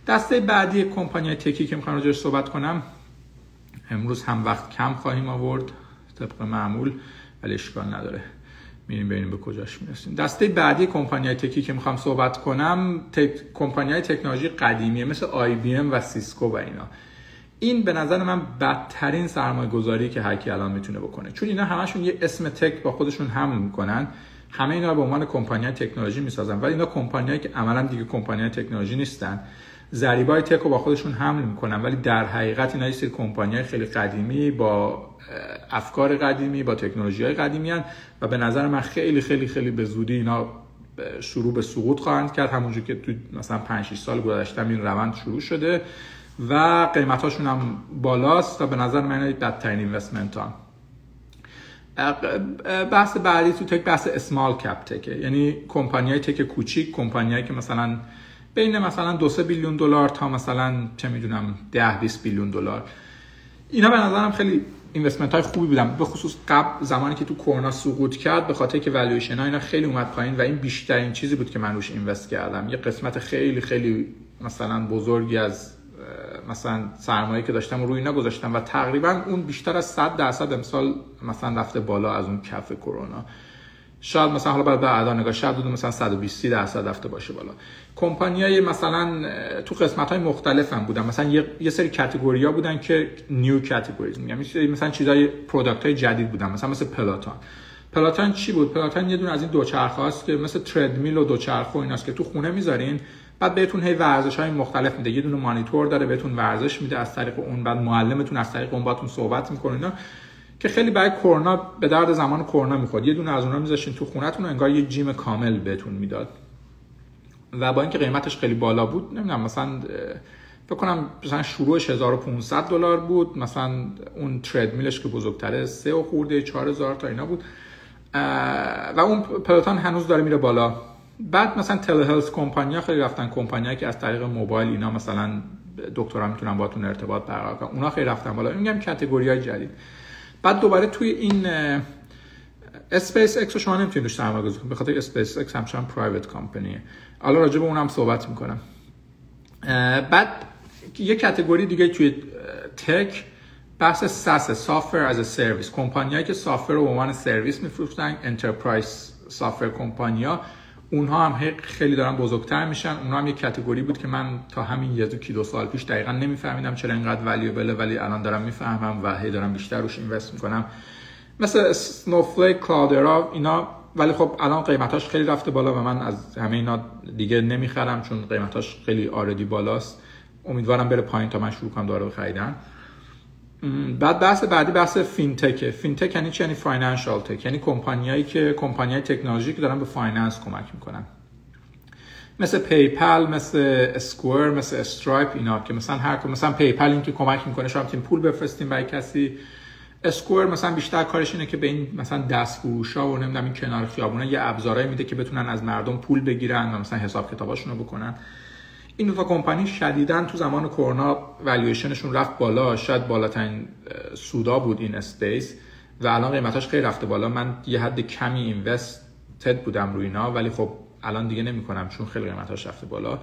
[SPEAKER 1] دسته بعدی کمپانی tech ی که می‌خوام راجعش صحبت کنم. امروز هم وقت کم خواهیم آورد طبق معمول ولی اشکال نداره. میریم ببینیم به کجاش می‌رسیم. دسته بعدی کمپانی tech ی که می‌خوام صحبت کنم tech... کمپانی های تکنولوژی قدیمیه مثل IBM و سیسکو و اینا. این به نظر من بدترین سرمایه گذاری که هر الان می‌تونه بکنه. چون اینا همشون یه اسم tech با خودشون حمل می‌کنن. همه اینا به عنوان کمپانی تکنولوژی می‌سازن. ولی اینا کمپانیایی که عملا دیگه کمپانی تکنولوژی نیستن. ضریبای تک رو با خودشون حمل می‌کنن ولی در حقیقت اینا سری کمپانی خیلی قدیمی با افکار قدیمی با تکنولوژی های قدیمی هن و به نظر من خیلی خیلی خیلی به زودی اینا شروع به سقوط خواهند کرد. همونجور که تو مثلا 5 6 سال گذشته این روند شروع شده و قیمتاشون هم بالاست و به نظر من بدترین اینوستمنت ها. بحث بعدی تو تک بحث اسمال کپ تکه. یعنی کمپانی های تک کوچیک کمپانی که مثلا بین مثلا دو سه بیلیون دلار تا مثلا چه می‌دونم 10 20 بیلیون دلار. اینا به نظرم خیلی اینوستمنت های خوبی بودن به خصوص قبل زمانی که تو کرونا سقوط کرد به خاطر که والویشن ها اینا خیلی اومد پایین و این بیشترین چیزی بود که من روش اینوست کردم. یه قسمت خیلی خیلی مثلا بزرگی از مثلا سرمایه که داشتم روی اینا گذاشتم و تقریبا اون بیشتر از 100 درصد امسال مثلا رفته بالا از اون کف کرونا. شاید مثلا حالا بعد به اعداد نگاه شاید مثلا 120 درصد رفته باشه بالا. کمپانیای مثلا تو قسمت های مختلف هم بودن. مثلا یه, یه سری category ها بودن که new categories میگم. مثلا چیزای product های جدید بودن. مثلا مثل Peloton Peloton چی بود؟ Peloton یه دونه از این دوچرخه است که مثل تردمیل و دوچرخه و ایناست که تو خونه می‌ذارین بعد بهتون هی ورزش های مختلف میده. یه دونه مانیتور داره بهتون ورزش میده. از طریق اون بعد معلمتون از طریق اون باتون صحبت می‌کنه که خیلی برای کرونا به درد زمان کرونا می‌خواد یه دونه از اونها میذاشین تو خونتون انگار یه جیم کامل بهتون می‌داد. و با اینکه قیمتش خیلی بالا بود نمی‌دونم مثلا فکر کنم مثلا شروعش 1500 دلار بود. مثلا اون تردمیلش که بزرگتره سه و خورده 4000 تا اینا بود. و اون پلاتون هنوز داره میره بالا. بعد مثلا تله هلس کمپانیا خیلی رفتن کمپانیایی که از طریق موبایل اینا مثلا دکترا می‌تونن باتون ارتباط برقرار کنن. اونا خیلی رفتن بالا. میگم category های جدید. بعد دوباره توی این اسپیس اکس رو شما نمی‌تونید روش گذاری کنید. به خاطر اسپیس اکس همچنان private company ه حالا راجع به اونم صحبت می‌کنم. بعد یه category دیگه توی tech بحث SaaS software as a service کمپانیایی که software رو به عنوان service میفروشن enterprise software کمپانیا اونها هم خیلی دارن بزرگتر میشن. اونها هم یه category بود که من تا همین یه دو, سال پیش دقیقا نمیفهمیدم چرا اینقدر valuable ه ولی الان دارم می‌فهمم و هی دارم بیشتر روش invest می‌کنم. مثل Snowflake Cloudera اینا. ولی خب الان قیمتاش خیلی رفته بالا و من از همه اینا دیگه نمی‌خرم چون قیمتاش خیلی already بالاست. امیدوارم بره پایین تا من شروع کنم دوباره خریدن بعد بحث بعدی بحث fintech fintech یعنی چی؟ یعنی financial tech. یعنی کمپانیایی که کمپانیای تکنولوژی که دارن به finance کمک می‌کنن. مثل PayPal مثل Square مثل Stripe اینا که مثلا هر مثلا PayPal این که کمک می‌کنه شما تیم پول بفرستین برای کسی. Square مثلا بیشتر کارش اینه که به این مثلا دست فروشا و نمی‌دونم این کنار خیابونه یه ابزارایی میده که بتونن از مردم پول بگیرن و مثلا حساب کتاباشون رو بکنن. این دو تا کمپانی شدیدا تو زمان کرونا والویشنشون رفت بالا. شاید بالاترین سودا بود این space و الان قیمتاش خیلی رفته بالا. من یه حد کمی invested بودم روی اینا ولی خب الان دیگه نمی‌کنم چون خیلی قیمتاش رفته بالا.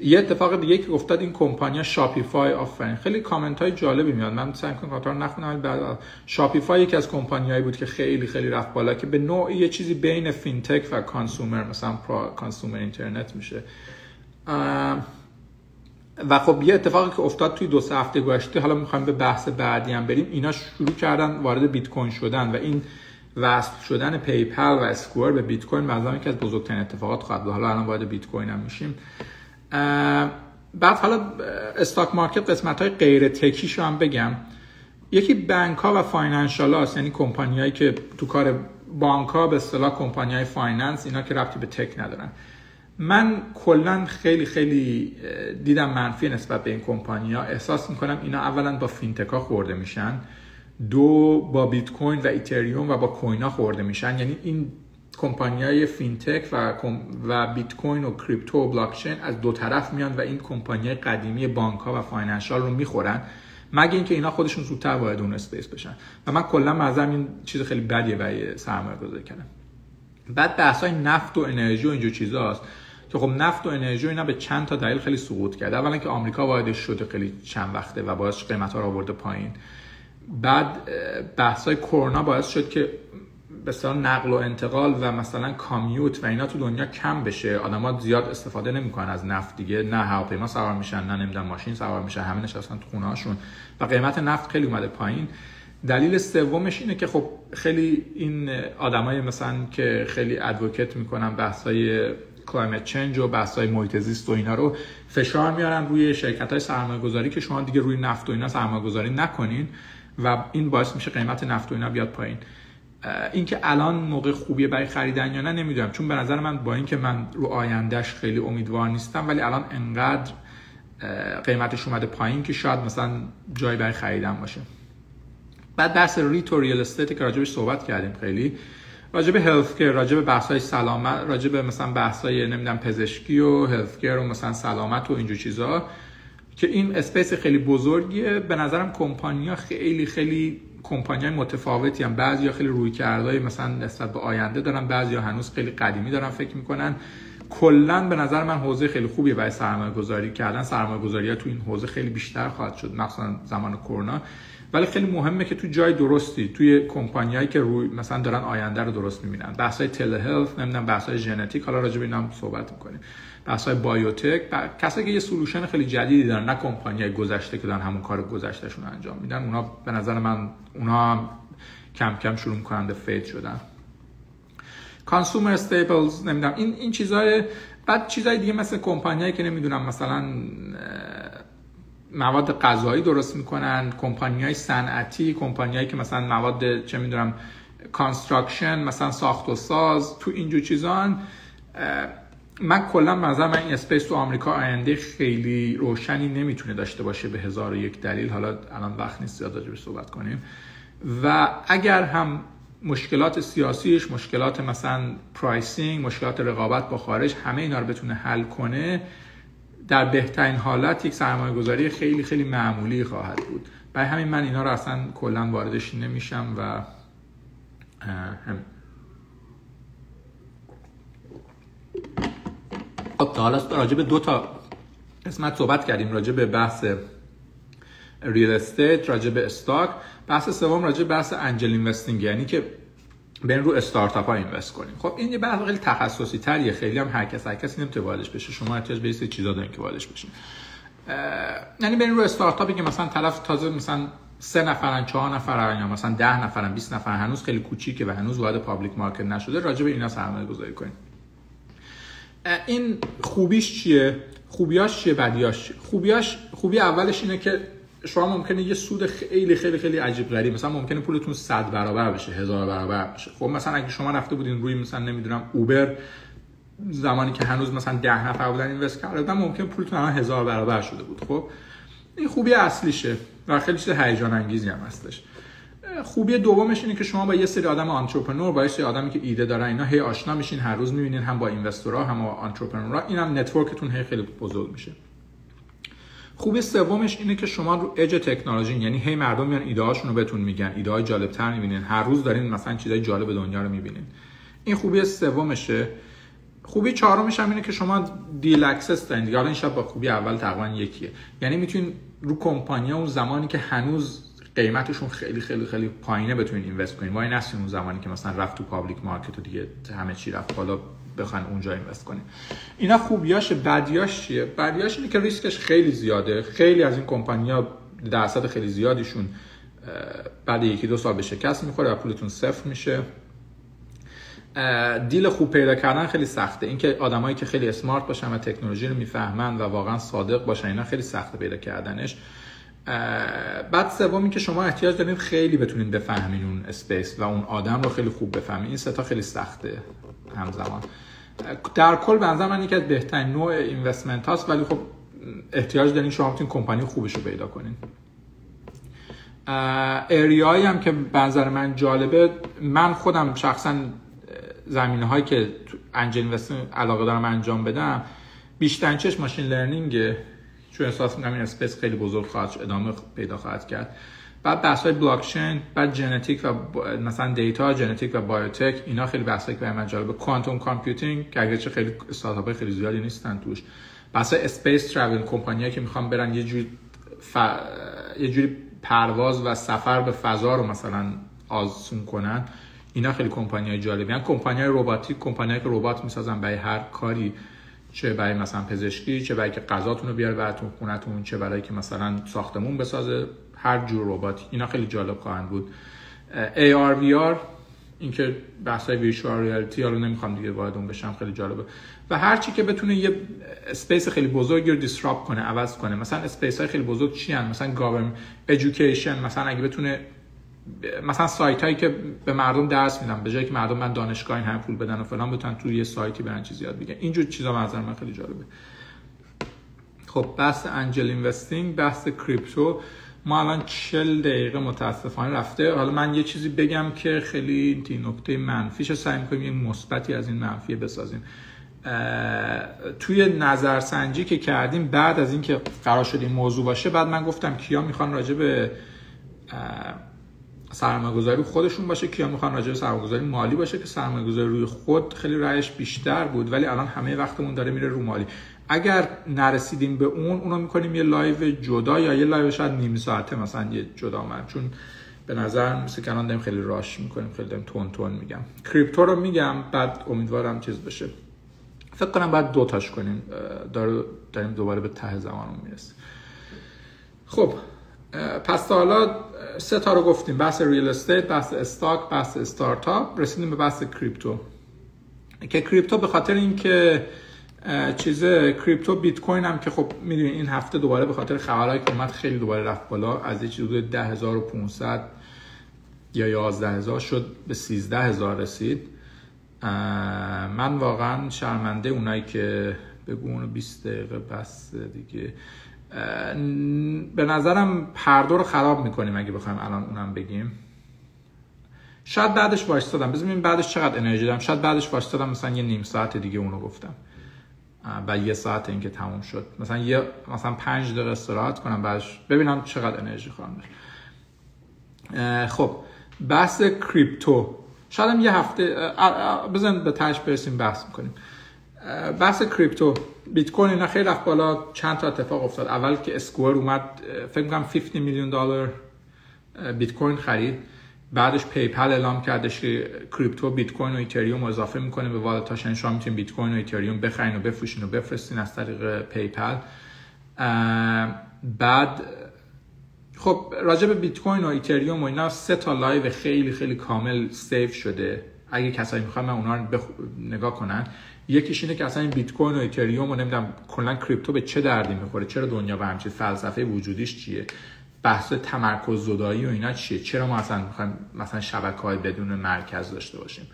[SPEAKER 1] یه اتفاق دیگه که افتاد این کمپانی Shopify آفرین خیلی کامنت های جالبی میاد. من سعی کنم رو نخونم ولی بعد Shopify یکی از کمپانیایی بود که خیلی خیلی رفت بالا که به نوعی یه چیزی بین fintech و consumer مثلا consumer internet میشه. و خب یه اتفاقی که افتاد توی دو سه هفته گذشته حالا می‌خوایم به بحث بعدی هم بریم. اینا شروع کردن وارد بیت کوین شدن و این وصل شدن PayPal و Square به بیت کوین مثلا که از بزرگترین اتفاقات خواهد بود. حالا الان وارد بیت کوین هم میشیم. بعد حالا stock market قسمت های غیر tech یش هم بگم. یکی بانک ها و financial هاست یعنی کمپانیایی که تو کار بانک ها به اصطلاح کمپانی های finance اینا که ربطی به tech ندارن. من کلا خیلی خیلی دیدم منفی نسبت به این کمپانی ها. احساس می‌کنم اینا اولا با fintech ها خورده میشن دو با بیت کوین و اتریوم و با coin ها خورده میشن. یعنی این کمپانی های fintech و, و بیت کوین و crypto و بلاکچین از دو طرف میان و این کمپانی قدیمی بانک ها و financial رو می‌خورن. مگه اینکه اینا خودشون زودتر وارد اون space بشن. و من کلا مزم این چیز خیلی بدیه برای سرمایه گذاری بعد بحث های نفت و انرژی و اینجور چیزاست. که خب نفت و انرژی اینا به چند تا دلیل خیلی سقوط کرده اولا که آمریکا واردش شده خیلی چند وقته و باعث قیمت ها رو آورده پایین. بعد بحث های کرونا باعث شد که به نقل و انتقال و مثلا کامیوت و اینا تو دنیا کم بشه. آدما زیاد استفاده نمی‌کنن از نفت دیگه. نه هواپیما سوار میشن نه نمی‌دونم ماشین سوار میشن همه نشستن تو خونه هاشون و قیمت نفت خیلی اومده پایین. دلیل سومش اینه که خب خیلی این آدمای مثلا که خیلی ادوکیت می‌کنن بحث های کلایمت چنج و بحث های محیط زیست و اینا رو فشار میارن روی شرکت های سرمایه گذاری که شما دیگه روی نفت و اینا سرمایه گذاری نکنین و این باعث میشه قیمت نفت و اینا بیاد پایین. اینکه الان موقع خوبیه برای خریدن یا نه نمی‌دونم. چون به نظر من با اینکه من رو آیندهش خیلی امیدوار نیستم ولی الان انقدر قیمتش اومده پایین که شاید مثلا جای برای خریدن باشه. بعد بحث REIT real estate که راجبش صحبت کردیم خیلی. راجب health care راجب بحث های سلامت راجب مثلا بحث های نمی‌دونم پزشکی و health care و مثلا سلامت و اینجور چیزا که این اسپیس خیلی بزرگیه. به نظرم کمپانیا خیلی خیلی کمپانی متفاوتی هم. بعضی خیلی روی مثلا نسبت به آینده دارن بعضی هنوز خیلی قدیمی دارن فکر می‌کنن. کلا به نظر من حوزه خیلی خوبیه برای سرمایه گذاری کردن. سرمایه گذاری تو این حوزه خیلی بیشتر خواهد شد مخصوصا زمان کرونا. ولی خیلی مهمه که تو جای درستی توی کمپانیایی که روی مثلا دارن آینده رو درست می‌بینن. بحث های تله هلت نمی‌دونم بحث های ژنتیک حالا راجع به هم صحبت می‌کنیم. بحث های biotech کسایی که یه solution خیلی جدیدی دارن نه کمپانی گذشته که دارن همون کار گذشتهشون انجام میدن. اونا به نظر من اونا هم کم کم شروع کننده fade شدن. consumer staples نمی‌دونم این این چیزای بعد چیزای دیگه مثل کمپانیایی که نمی‌دونم مثلا مواد غذایی درست می‌کنن کمپانی های صنعتی کمپانیایی که مثلا مواد چه می‌دونم construction مثلا ساخت و ساز تو اینجور چیزان من کلا نظر من این space تو آمریکا آینده خیلی روشنی نمی‌تونه داشته باشه به هزار و یک دلیل. حالا الان وقت نیست زیاد به صحبت کنیم. و اگر هم مشکلات سیاسیش مشکلات مثلا pricing مشکلات رقابت با خارج همه اینا رو بتونه حل کنه در بهترین حالت یک سرمایه گذاری خیلی خیلی معمولی خواهد بود برای همین من اینا رو اصلا کلا واردش نمیشم و هم. خب تا حالا راجع به دو تا قسمت صحبت کردیم راجع به بحث real estate راجع به stock بحث سوم راجع به بحث angel investing یعنی که برین رو استارتاپ ها invest کنیم. خب این یه بحث خیلی تخصصی تریه خیلی هم هر کس هر کسی نمی‌تونه واردش بشه. شما احتیاج به چیزا دارین که واردش بشین. یعنی برین رو استارتاپی که مثلا طرف تازه مثلا سه نفرن چهار نفرن یا مثلا ده نفرن 20 نفر هنوز خیلی کوچیکه و هنوز وارد public market نشده راجع به اینا سرمایه گذاری کنیم این خوبیش چیه؟ خوبیاش چیه؟ بدیاش خوبیاش خوبی اولش اینه که شما ممکنه یه سود خیلی خیلی خیلی عجیب غریب مثلا ممکنه پولتون 100 برابر بشه هزار برابر بشه. خب مثلا اگه شما رفته بودین روی مثلا نمی‌دونم Uber زمانی که هنوز مثلا 10 نفر بودن invest کرده بودن ممکن پولتون الان هزار برابر شده بود. خب این خوبی اصلیشه و خیلی چیز هیجان انگیزی هم هستش. خوبی دومش اینه که شما با یه سری آدم entrepreneur با یه سری آدمی که ایده دارن اینا هی آشنا میشین هر روز می‌بینین هم با investor ها هم با entrepreneur ها اینم network تون هی خیلی بزرگ میشه. خوبی سومش اینه که شما رو اج تکنولوژی یعنی هی مردم میان ایده هاشون رو بهتون میگن ایده های جالب تر می‌بینین. هر روز دارین مثلا چیزای جالب دنیا رو می‌بینین. این خوبی سومشه. خوبی چهارمش هم اینه که شما deal access دارین دیگه. حالا این با خوبی اول تقریبا یکیه. یعنی می‌تونین رو کمپانی اون زمانی که هنوز قیمتشون خیلی خیلی خیلی پایینه بتونین invest کنین. وای‌نسین اون زمانی که مثلا رفت تو public market و دیگه همه چی رفت بالا. بخواین اونجا invest کنین. اینا خوبیاش بدیاش چیه؟ بدیاش اینه که ریسکش خیلی زیاده. خیلی از این کمپانیا درصد خیلی زیادیشون بعد یکی دو سال به شکست می‌خوره و پولتون صفر میشه. deal خوب پیدا کردن خیلی سخته. اینکه آدمایی که خیلی smart باشن و تکنولوژی رو می‌فهمن و واقعا صادق باشن اینا خیلی سخته پیدا کردنش. بعد سوم که شما احتیاج دارید خیلی بتونید بفهمین اون space و اون آدم رو خیلی خوب بفهمین. این سه تا خیلی سخته همزمان. در کل به نظر من یکی از بهترین نوع investment هاست ولی خب احتیاج دارین شما بتونین کمپانی خوبش رو پیدا کنین. area هایی هم که به نظر من جالبه من خودم شخصا زمینه هایی که angel علاقه دارم انجام بدم بیشتر چیز machine learning چون احساس می‌کنم این space خیلی بزرگ خواهد ادامه پیدا خواهد کرد. بعد بحث های بلاک چین بعد ژنتیک و مثلا data ژنتیک و biotech اینا خیلی بحثایی که من جالبه. quantum computing که اگرچه خیلی استارتاپ خیلی زیادی نیستن توش. بحث space travel کمپانیایی که می‌خوان برن یه جوری ف... یه جوری پرواز و سفر به فضا رو مثلا آسون کنن اینا خیلی کمپانیای جالبی هستن. کمپانیای رباتیک کمپانیایی که ربات می‌سازن برای هر کاری چه برای مثلا پزشکی چه برای که غذاتون رو بیاره براتون خونتون چه برای که مثلا ساختمون بسازه هر جور ربات. اینا خیلی جالب خواهند بود. AR VR اینکه بحث های ویژوال ریالیتی حالا نمی‌خوام دیگه وارد اون بشم خیلی جالبه. و هر چی که بتونه یه space خیلی بزرگی رو disrupt کنه عوض کنه. مثلا space های خیلی بزرگ چی‌ان؟ مثلا government education مثلا اگه بتونه مثلا سایت هایی که به مردم درس میدن به جایی که مردم برن دانشگاه این همه پول بدن و فلان بتونن توی یه سایتی برن چیزی یاد بگیرن. اینجور چیزا نظر من خیلی جالبه. خب بحث angel investing بحث کریپتو. ما الان 40 دقیقه متاسفانه رفته. حالا من یه چیزی بگم که خیلی نکته منفیش سعی می‌کنیم یه مثبتی از این منفی بسازیم. توی نظرسنجی که کردیم بعد از اینکه قرار شد این موضوع باشه بعد من گفتم کیا می‌خوان راجع به سرمایه گذاری خودشون باشه کیا می‌خوان راجع به سرمایه گذاری مالی باشه که سرمایه گذاری روی خود خیلی رأیش بیشتر بود ولی الان همه وقتمون داره میره رو مالی. اگر نرسیدیم به اون اونو می‌کنیم یه live جدا یا یه live شاید نیم ساعته مثلا یه جدا من. چون به نظر مثل که الان داریم خیلی rush می‌کنیم خیلی داریم تند تند میگم. کریپتو رو میگم بعد امیدوارم چیز بشه. فکر کنم بعد دو تاش کنیم. داریم دوباره به ته زمانمون می‌رسیم. خب پس تا حالا سه تا رو گفتیم. بحث real estate بحث stock بحث استارتاپ رسیدیم به بحث کریپتو که کریپتو به خاطر اینکه چیز کریپتو بیت کوین هم که خب می‌دونین این هفته دوباره به خاطر خبرهایی که اومد خیلی دوباره رفت بالا. از یه چیز حدود 10500 یا 11000 شد به 13000 رسید. من واقعا شرمنده اونایی که بگو اونو 20 دقیقه بس دیگه. به نظرم پردو رو خراب می‌کنیم اگه بخوایم الان اونم بگیم. شاید بعدش وایستادم. بزنیم بعدش چقدر انرژی دارم. شاید بعدش وایستادم. مثلا یه نیم ساعت دیگه اونو گفتم. و یه ساعت اینکه تموم شد. مثلا یه مثلا پنج دقیقه استراحت کنم بعدش ببینم چقدر انرژی خواهم خب بحث کریپتو. شاید هم یه هفته بعد به بقیه‌اش برسیم بحث می‌کنیم. بحث کریپتو. بیت کوین اینا خیلی رفت بالا چند تا اتفاق افتاد. اول که Square اومد فکر کنم 50 میلیون دلار بیت کوین خرید. بعدش PayPal اعلام کردش که کریپتو بیت کوین و ایتریوم اضافه می‌کنه به wallet هاش. یعنی شما می‌تونید بیت کوین و ایتریوم بخرین و بفروشین و بفرستین از طریق PayPal. بعد خب راجع به بیت کوین و ایتریوم و اینا سه تا live خیلی خیلی کامل save شده. اگه کسایی می‌خوان من اونا رو بخ... نگاه کنن. یکیش اینه که اصلا این بیت کوین و ایتریوم و نمی‌دونم کلا کریپتو به چه دردی می‌خوره؟ چرا دنیا به همچین فلسفه وجودیش چیه؟ بحث تمرکز زدایی و اینا چیه؟ چرا ما اصلا می‌خوایم مثلا شبکه های بدون مرکز داشته باشیم؟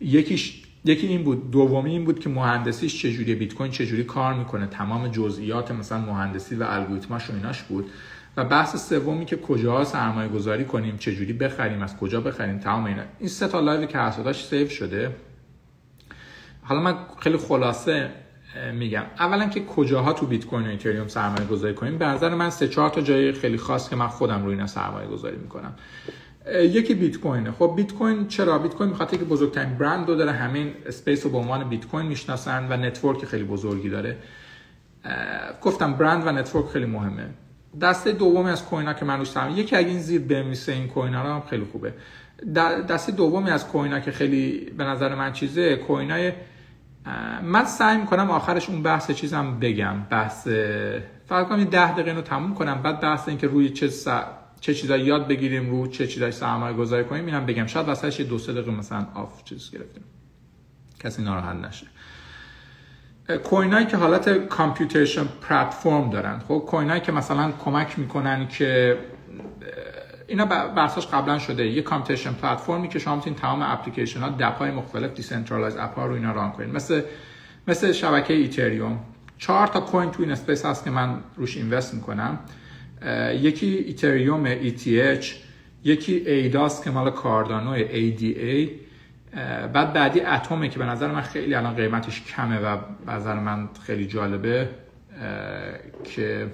[SPEAKER 1] یکیش یکی این بود دومی این بود که مهندسیش چجوری بیت کوین چجوری کار می‌کنه تمام جزئیات مثلا مهندسی و الگوریتماش و ایناش بود. و بحث سومی که کجا سرمایه گذاری کنیم چجوری بخریم از کجا بخریم تمام اینا. این سه تا live که هر save شده حالا من خیلی خلاصه میگم. اولا که کجاها تو بیت کوین و ایتریوم سرمایه گذاری کنیم؟ به نظر من سه چهار تا جای خیلی خاص که من خودم روی اینا سرمایه گذاری می‌کنم. یکی بیت کوینه. خب بیت کوین چرا؟ بیت کوین به خاطر که بزرگترین برند رو داره همین space رو به عنوان بیت کوین می‌شناسن و network خیلی بزرگی داره. گفتم برند و نتورک خیلی مهمه. دسته دومی از کوین ها که من روش یکی اگه این زیر بمیسه این کوین ها هم خیلی خوبه. دسته دومی از کوین ها که خیلی به نظر من چیزه کوین های من سعی می‌کنم آخرش اون بحث چیزم بگم. بحث فقط کنم ده دقیقه رو تموم کنم. بعد بحث اینکه روی چه س... چه چیزایی یاد بگیریم رو چه چیزایی سرمایه گذاری کنیم اینم بگم. شاید یه دو سه دقیقه مثلا آف چیز گرفتیم. کسی ناراحت نشه. coin ایی که حالت computation platform دارن. خب coin ایی که مثلا کمک می‌کنن که اینا بحثش قبلا شده. یه computation platform ی که شما می‌تونید تمام اپلیکیشن ها dapp های مختلف decentralized app ها رو اینا run کنید. مثل مثل شبکه ایتریوم. چهار تا coin تو این space هست که من روش invest می‌کنم. یکی ایتریوم ETH یکی ADA ست که مال کاردانو ADA بعد بعدی اتمه که به نظر من خیلی الان قیمتش کمه و به نظر من خیلی جالبه. که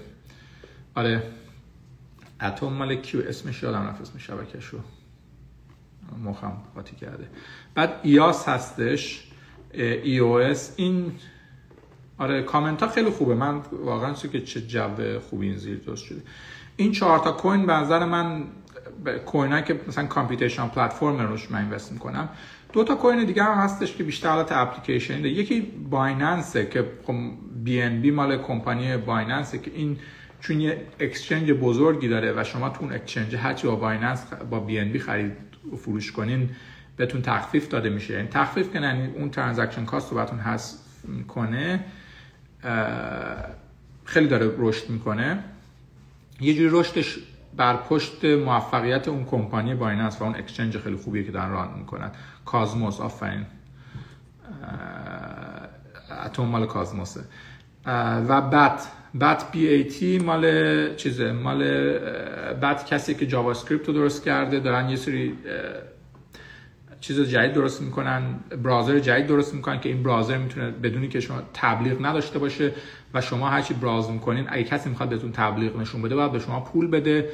[SPEAKER 1] آره. اتم مال کیو؟ اسمش یادم رفت اسم شبکش رو. مخم قاطی کرده. بعد EOS هستش EOS. این آره کامنت ها خیلی خوبه. من واقعا که چه جو خوبی این زیر درست شده. این چهار تا coin به نظر من coin که مثلا computation platform روش من invest می‌کنم دو تا coin دیگه هم هستش که بیشتر حالت اپلیکیشن ده. یکی Binance ه که BNB مال کمپانی Binance ه که این چون یه exchange بزرگی داره و شما تو اون exchange هرچی با Binance با BNB خرید و فروش کنین بهتون تخفیف داده میشه. این تخفیف که یعنی اون transaction cost رو براتون حذف کنه خیلی داره رشد می‌کنه. یه جوری رشدش بر پشت موفقیت اون کمپانی Binance و اون exchange خیلی خوبیه که دارن run می‌کنن. Cosmos آفرین. ATOM مال Cosmos ه و BAT مال چیزه مال BAT کسی که JavaScript رو درست کرده دارن یه سری چیز جدید درست می‌کنن browser جدید درست می‌کنن که این browser می‌تونه بدون اینکه شما تبلیغ نداشته باشه و شما هرچی براوز می‌کنین اگه کسی می‌خواد بهتون تبلیغ نشون بده باید به شما پول بده.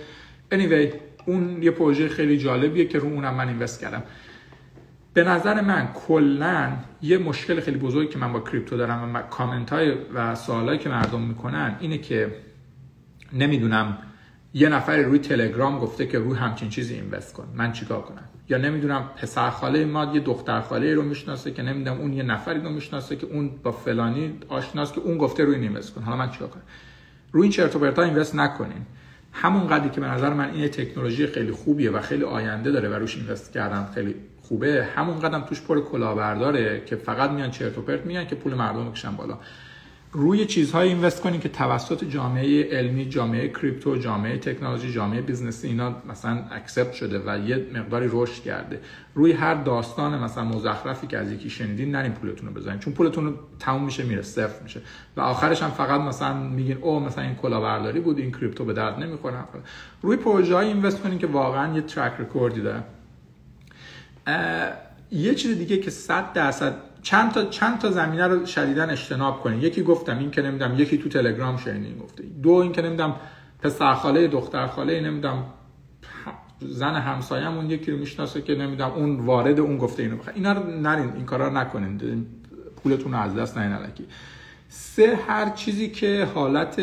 [SPEAKER 1] Anyway اون یه پروژه خیلی جالبیه که رو اونم من اینوست کردم. به نظر من کلا یه مشکل خیلی بزرگی که من با کریپتو دارم و کامنت های و سوالایی که مردم می‌کنن اینه که نمی‌دونم یه نفر روی تلگرام گفته که روی همچین چیزی اینوست کن من چیکار کنم؟ یا نمی‌دونم پسر خاله ما یه دختر خاله رو می‌شناسه که نمی‌دونم اون یه نفری رو می‌شناسه که اون با فلانی آشناست که اون گفته روی اینوست کن. حالا من چیکار کنم؟ روی این چرت و پرتا invest نکنین. همون قدری که به نظر من این تکنولوژی خیلی خوبیه و خیلی آینده داره و روش invest کردن خیلی خوبه همون قدرم توش پر کلاهبرداره که فقط میان چرت و پرت میگن که پول مردم بکشن بالا. روی چیزهای invest کنین که توسط جامعه علمی جامعه کریپتو جامعه تکنولوژی جامعه business ی اینا مثلا accept شده و یه مقداری رشد کرده. روی هر داستان مثلا مزخرفی که از یکی شنیدین نرین پولتون رو بزنین. چون پولتون رو تموم میشه میره صفر میشه. و آخرش هم فقط مثلا میگین او مثلا این کلاهبرداری بود این کریپتو به درد نمی‌خوره. روی پروژه های invest کنین که واقعا یه track record ی داره. یه چیز دیگه که 100 درصد چند تا چند تا زمینه رو شدیدن اجتناب کنین یکی گفتم این که نمی‌دونم یکی تو تلگرام شنیدین گفته دو این که نمی‌دونم پسر خاله دختر خاله نمی‌دونم زن همسایه‌مون یکی رو می‌شناسه که نمی‌دونم اون وارد اون گفته اینو بخواد. اینا رو نرین این کارا رو نکنین. پولتون رو از دست ندین الکی سه هر چیزی که حالت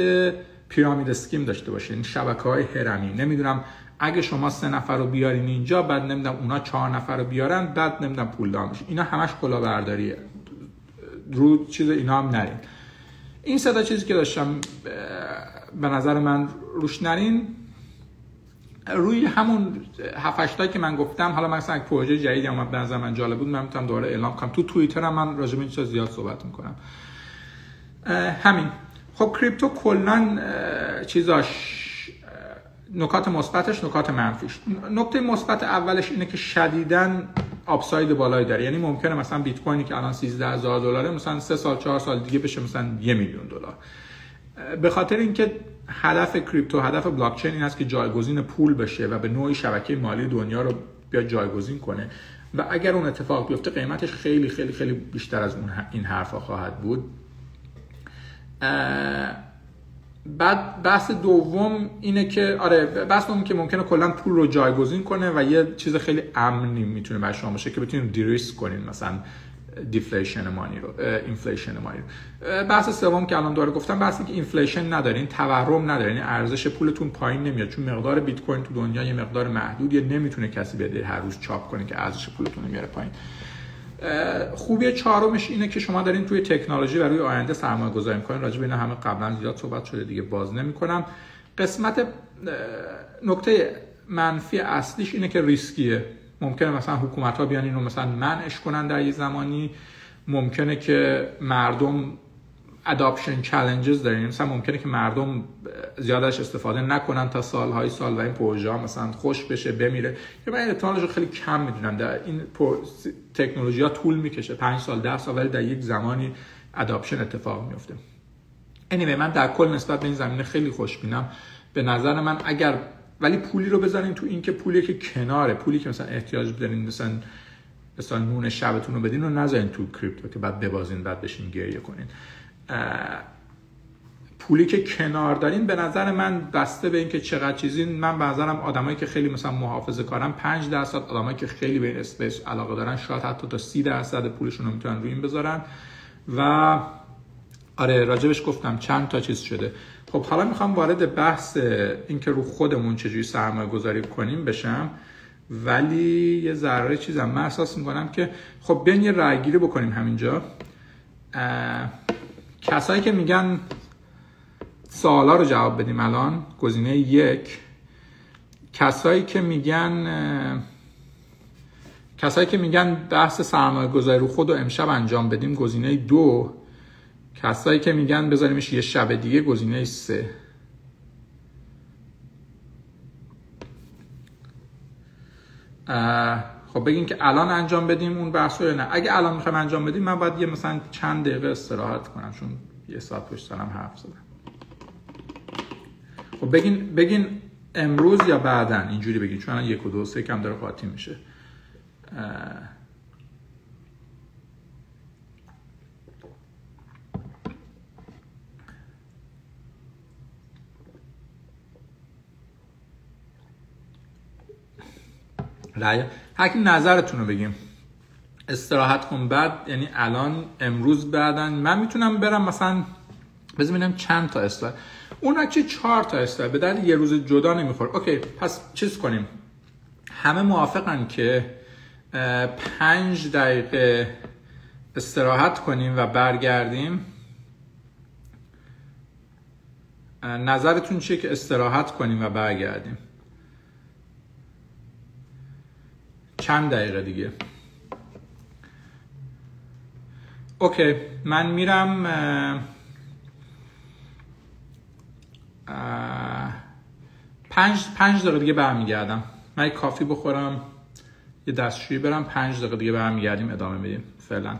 [SPEAKER 1] پیرامید اسکیم داشته باشه این شبکه های هرمی. نمی‌دونم اگه شما سه نفر رو بیارین اینجا بعد نمی‌دونم اونا چهار نفر رو بیارن بعد نمی‌دونم پول دار میشه. اینا همش کلاهبرداریه. رو چیز اینا هم نرین. این صدا چیزی که داشتم به نظر من روش نرین. روی همون هفتشتا که من گفتم حالا مثلا یک پروژه جدیدی اومد به نظر من جالب بود من می‌تونم دوباره اعلام کنم. تو توییتر هم من راجع به این زیاد صحبت می‌کنم. همین. خب کریپتو کلا چیزاش نکات مثبتش نکات منفیش. نکته مثبت اولش اینه که شدیداً آپساید بالایی داره. یعنی ممکنه مثلا بیت کوینی که الان 13 هزار دلاره مثلا 3 سال 4 سال دیگه بشه مثلا یه میلیون دلار. به خاطر اینکه هدف کریپتو هدف بلاک چین این است که جایگزین پول بشه و به نوعی شبکه مالی دنیا رو بیا جایگزین کنه. و اگر اون اتفاق بیفته قیمتش خیلی خیلی خیلی بیشتر از اون این حرفا خواهد بود. بعد بحث دوم اینه که آره بحث دوم که ممکنه کلا پول رو جایگزین کنه و یه چیز خیلی امنی می‌تونه برای شما باشه که بتونید de-risk کنین مثلا deflation money رو inflation money رو. بحث سوم که الان دوباره گفتم بحثی که inflation ندارین تورم ندارین ارزش پولتون پایین نمیاد چون مقدار بیت کوین تو دنیا یه مقدار محدودیه نمی‌تونه کسی بده هر روز چاپ کنه که ارزش پولتون میاره پایین. خوبی چهارمش اینه که شما دارین توی تکنولوژی و روی آینده سرمایه گذاری می‌کنین. راجع به اینا همه قبلا زیاد صحبت شده دیگه باز نمی‌کنم. قسمت نکته منفی اصلیش اینه که ریسکیه. ممکنه مثلا حکومت ها بیان اینو مثلا منعش کنن در یه زمانی. ممکنه که مردم اداپشن چالنجز داریم. مثلا ممکنه که مردم زیادش استفاده نکنن تا سالهای سال و این پروژه مثلا خوش بشه بمیره. که من احتمالش رو خیلی کم می‌دونم. در این تکنولوژی ها طول می‌کشه. 5 سال 10 سال ولی در یک زمانی adoption اتفاق میفته anyway من در کل نسبت به این زمینه خیلی خوشبینم. به نظر من اگر ولی پولی رو بذارین تو این که پولی که کناره پولی که مثلا احتیاج دارین مثلا مثلا نون شبتون رو بدین رو نذارین تو کریپتو که بعد ببازین بعد بشین گریه کنین. پولی که کنار دارین به نظر من بسته به اینکه چقدر چیزین من به نظرم آدمایی که خیلی مثلا محافظه کارن 5 درصد آدمایی که خیلی به space علاقه دارن شاید حتی تا 30 درصد پولشون رو می‌تونن روی این بذارن. و آره راجبش گفتم چند تا چیز شده. خب حالا می‌خوام وارد بحث اینکه رو خودمون چجوری سرمایه گذاری کنیم بشم. ولی یه ذره چیزم من احساس می‌کنم که خب بیاین یه رأی گیری بکنیم همینجا. کسایی که میگن سوالا رو جواب بدیم الان گزینه یک. کسایی که میگن کسایی که میگن بحث سرمایه گذاری رو خود و امشب انجام بدیم گزینه دو. کسایی که میگن بذاریمش یه شب دیگه گزینه سه. خب بگین که الان انجام بدیم اون بحث رو نه. اگه الان می‌خوایم انجام بدیم من باید یه مثلا چند دقیقه استراحت کنم چون یه ساعت پشت سرم حرف زدم. خب بگین بگین امروز یا بعدا اینجوری بگین چون یک و دو سه کم داره قاطی میشه. هر نظرتون رو بگیم. استراحت کن. بعد یعنی الان امروز بعدن. من می‌تونم برم مثلا بذار چند تا استراحت. اون چه چهار تا استراحت. به یه روز جدا نمی‌خوره. اوکی پس چیز کنیم. همه موافقن که پنج دقیقه استراحت کنیم و برگردیم. نظرتون چیه که استراحت کنیم و برگردیم؟ چند دقیقه دیگه. اوکی من میرم پنج, پنج دقیقه دیگه برمیگردم. من کافی بخورم یه دستشویی برم پنج دقیقه دیگه برمیگردیم ادامه میدیم. فعلا.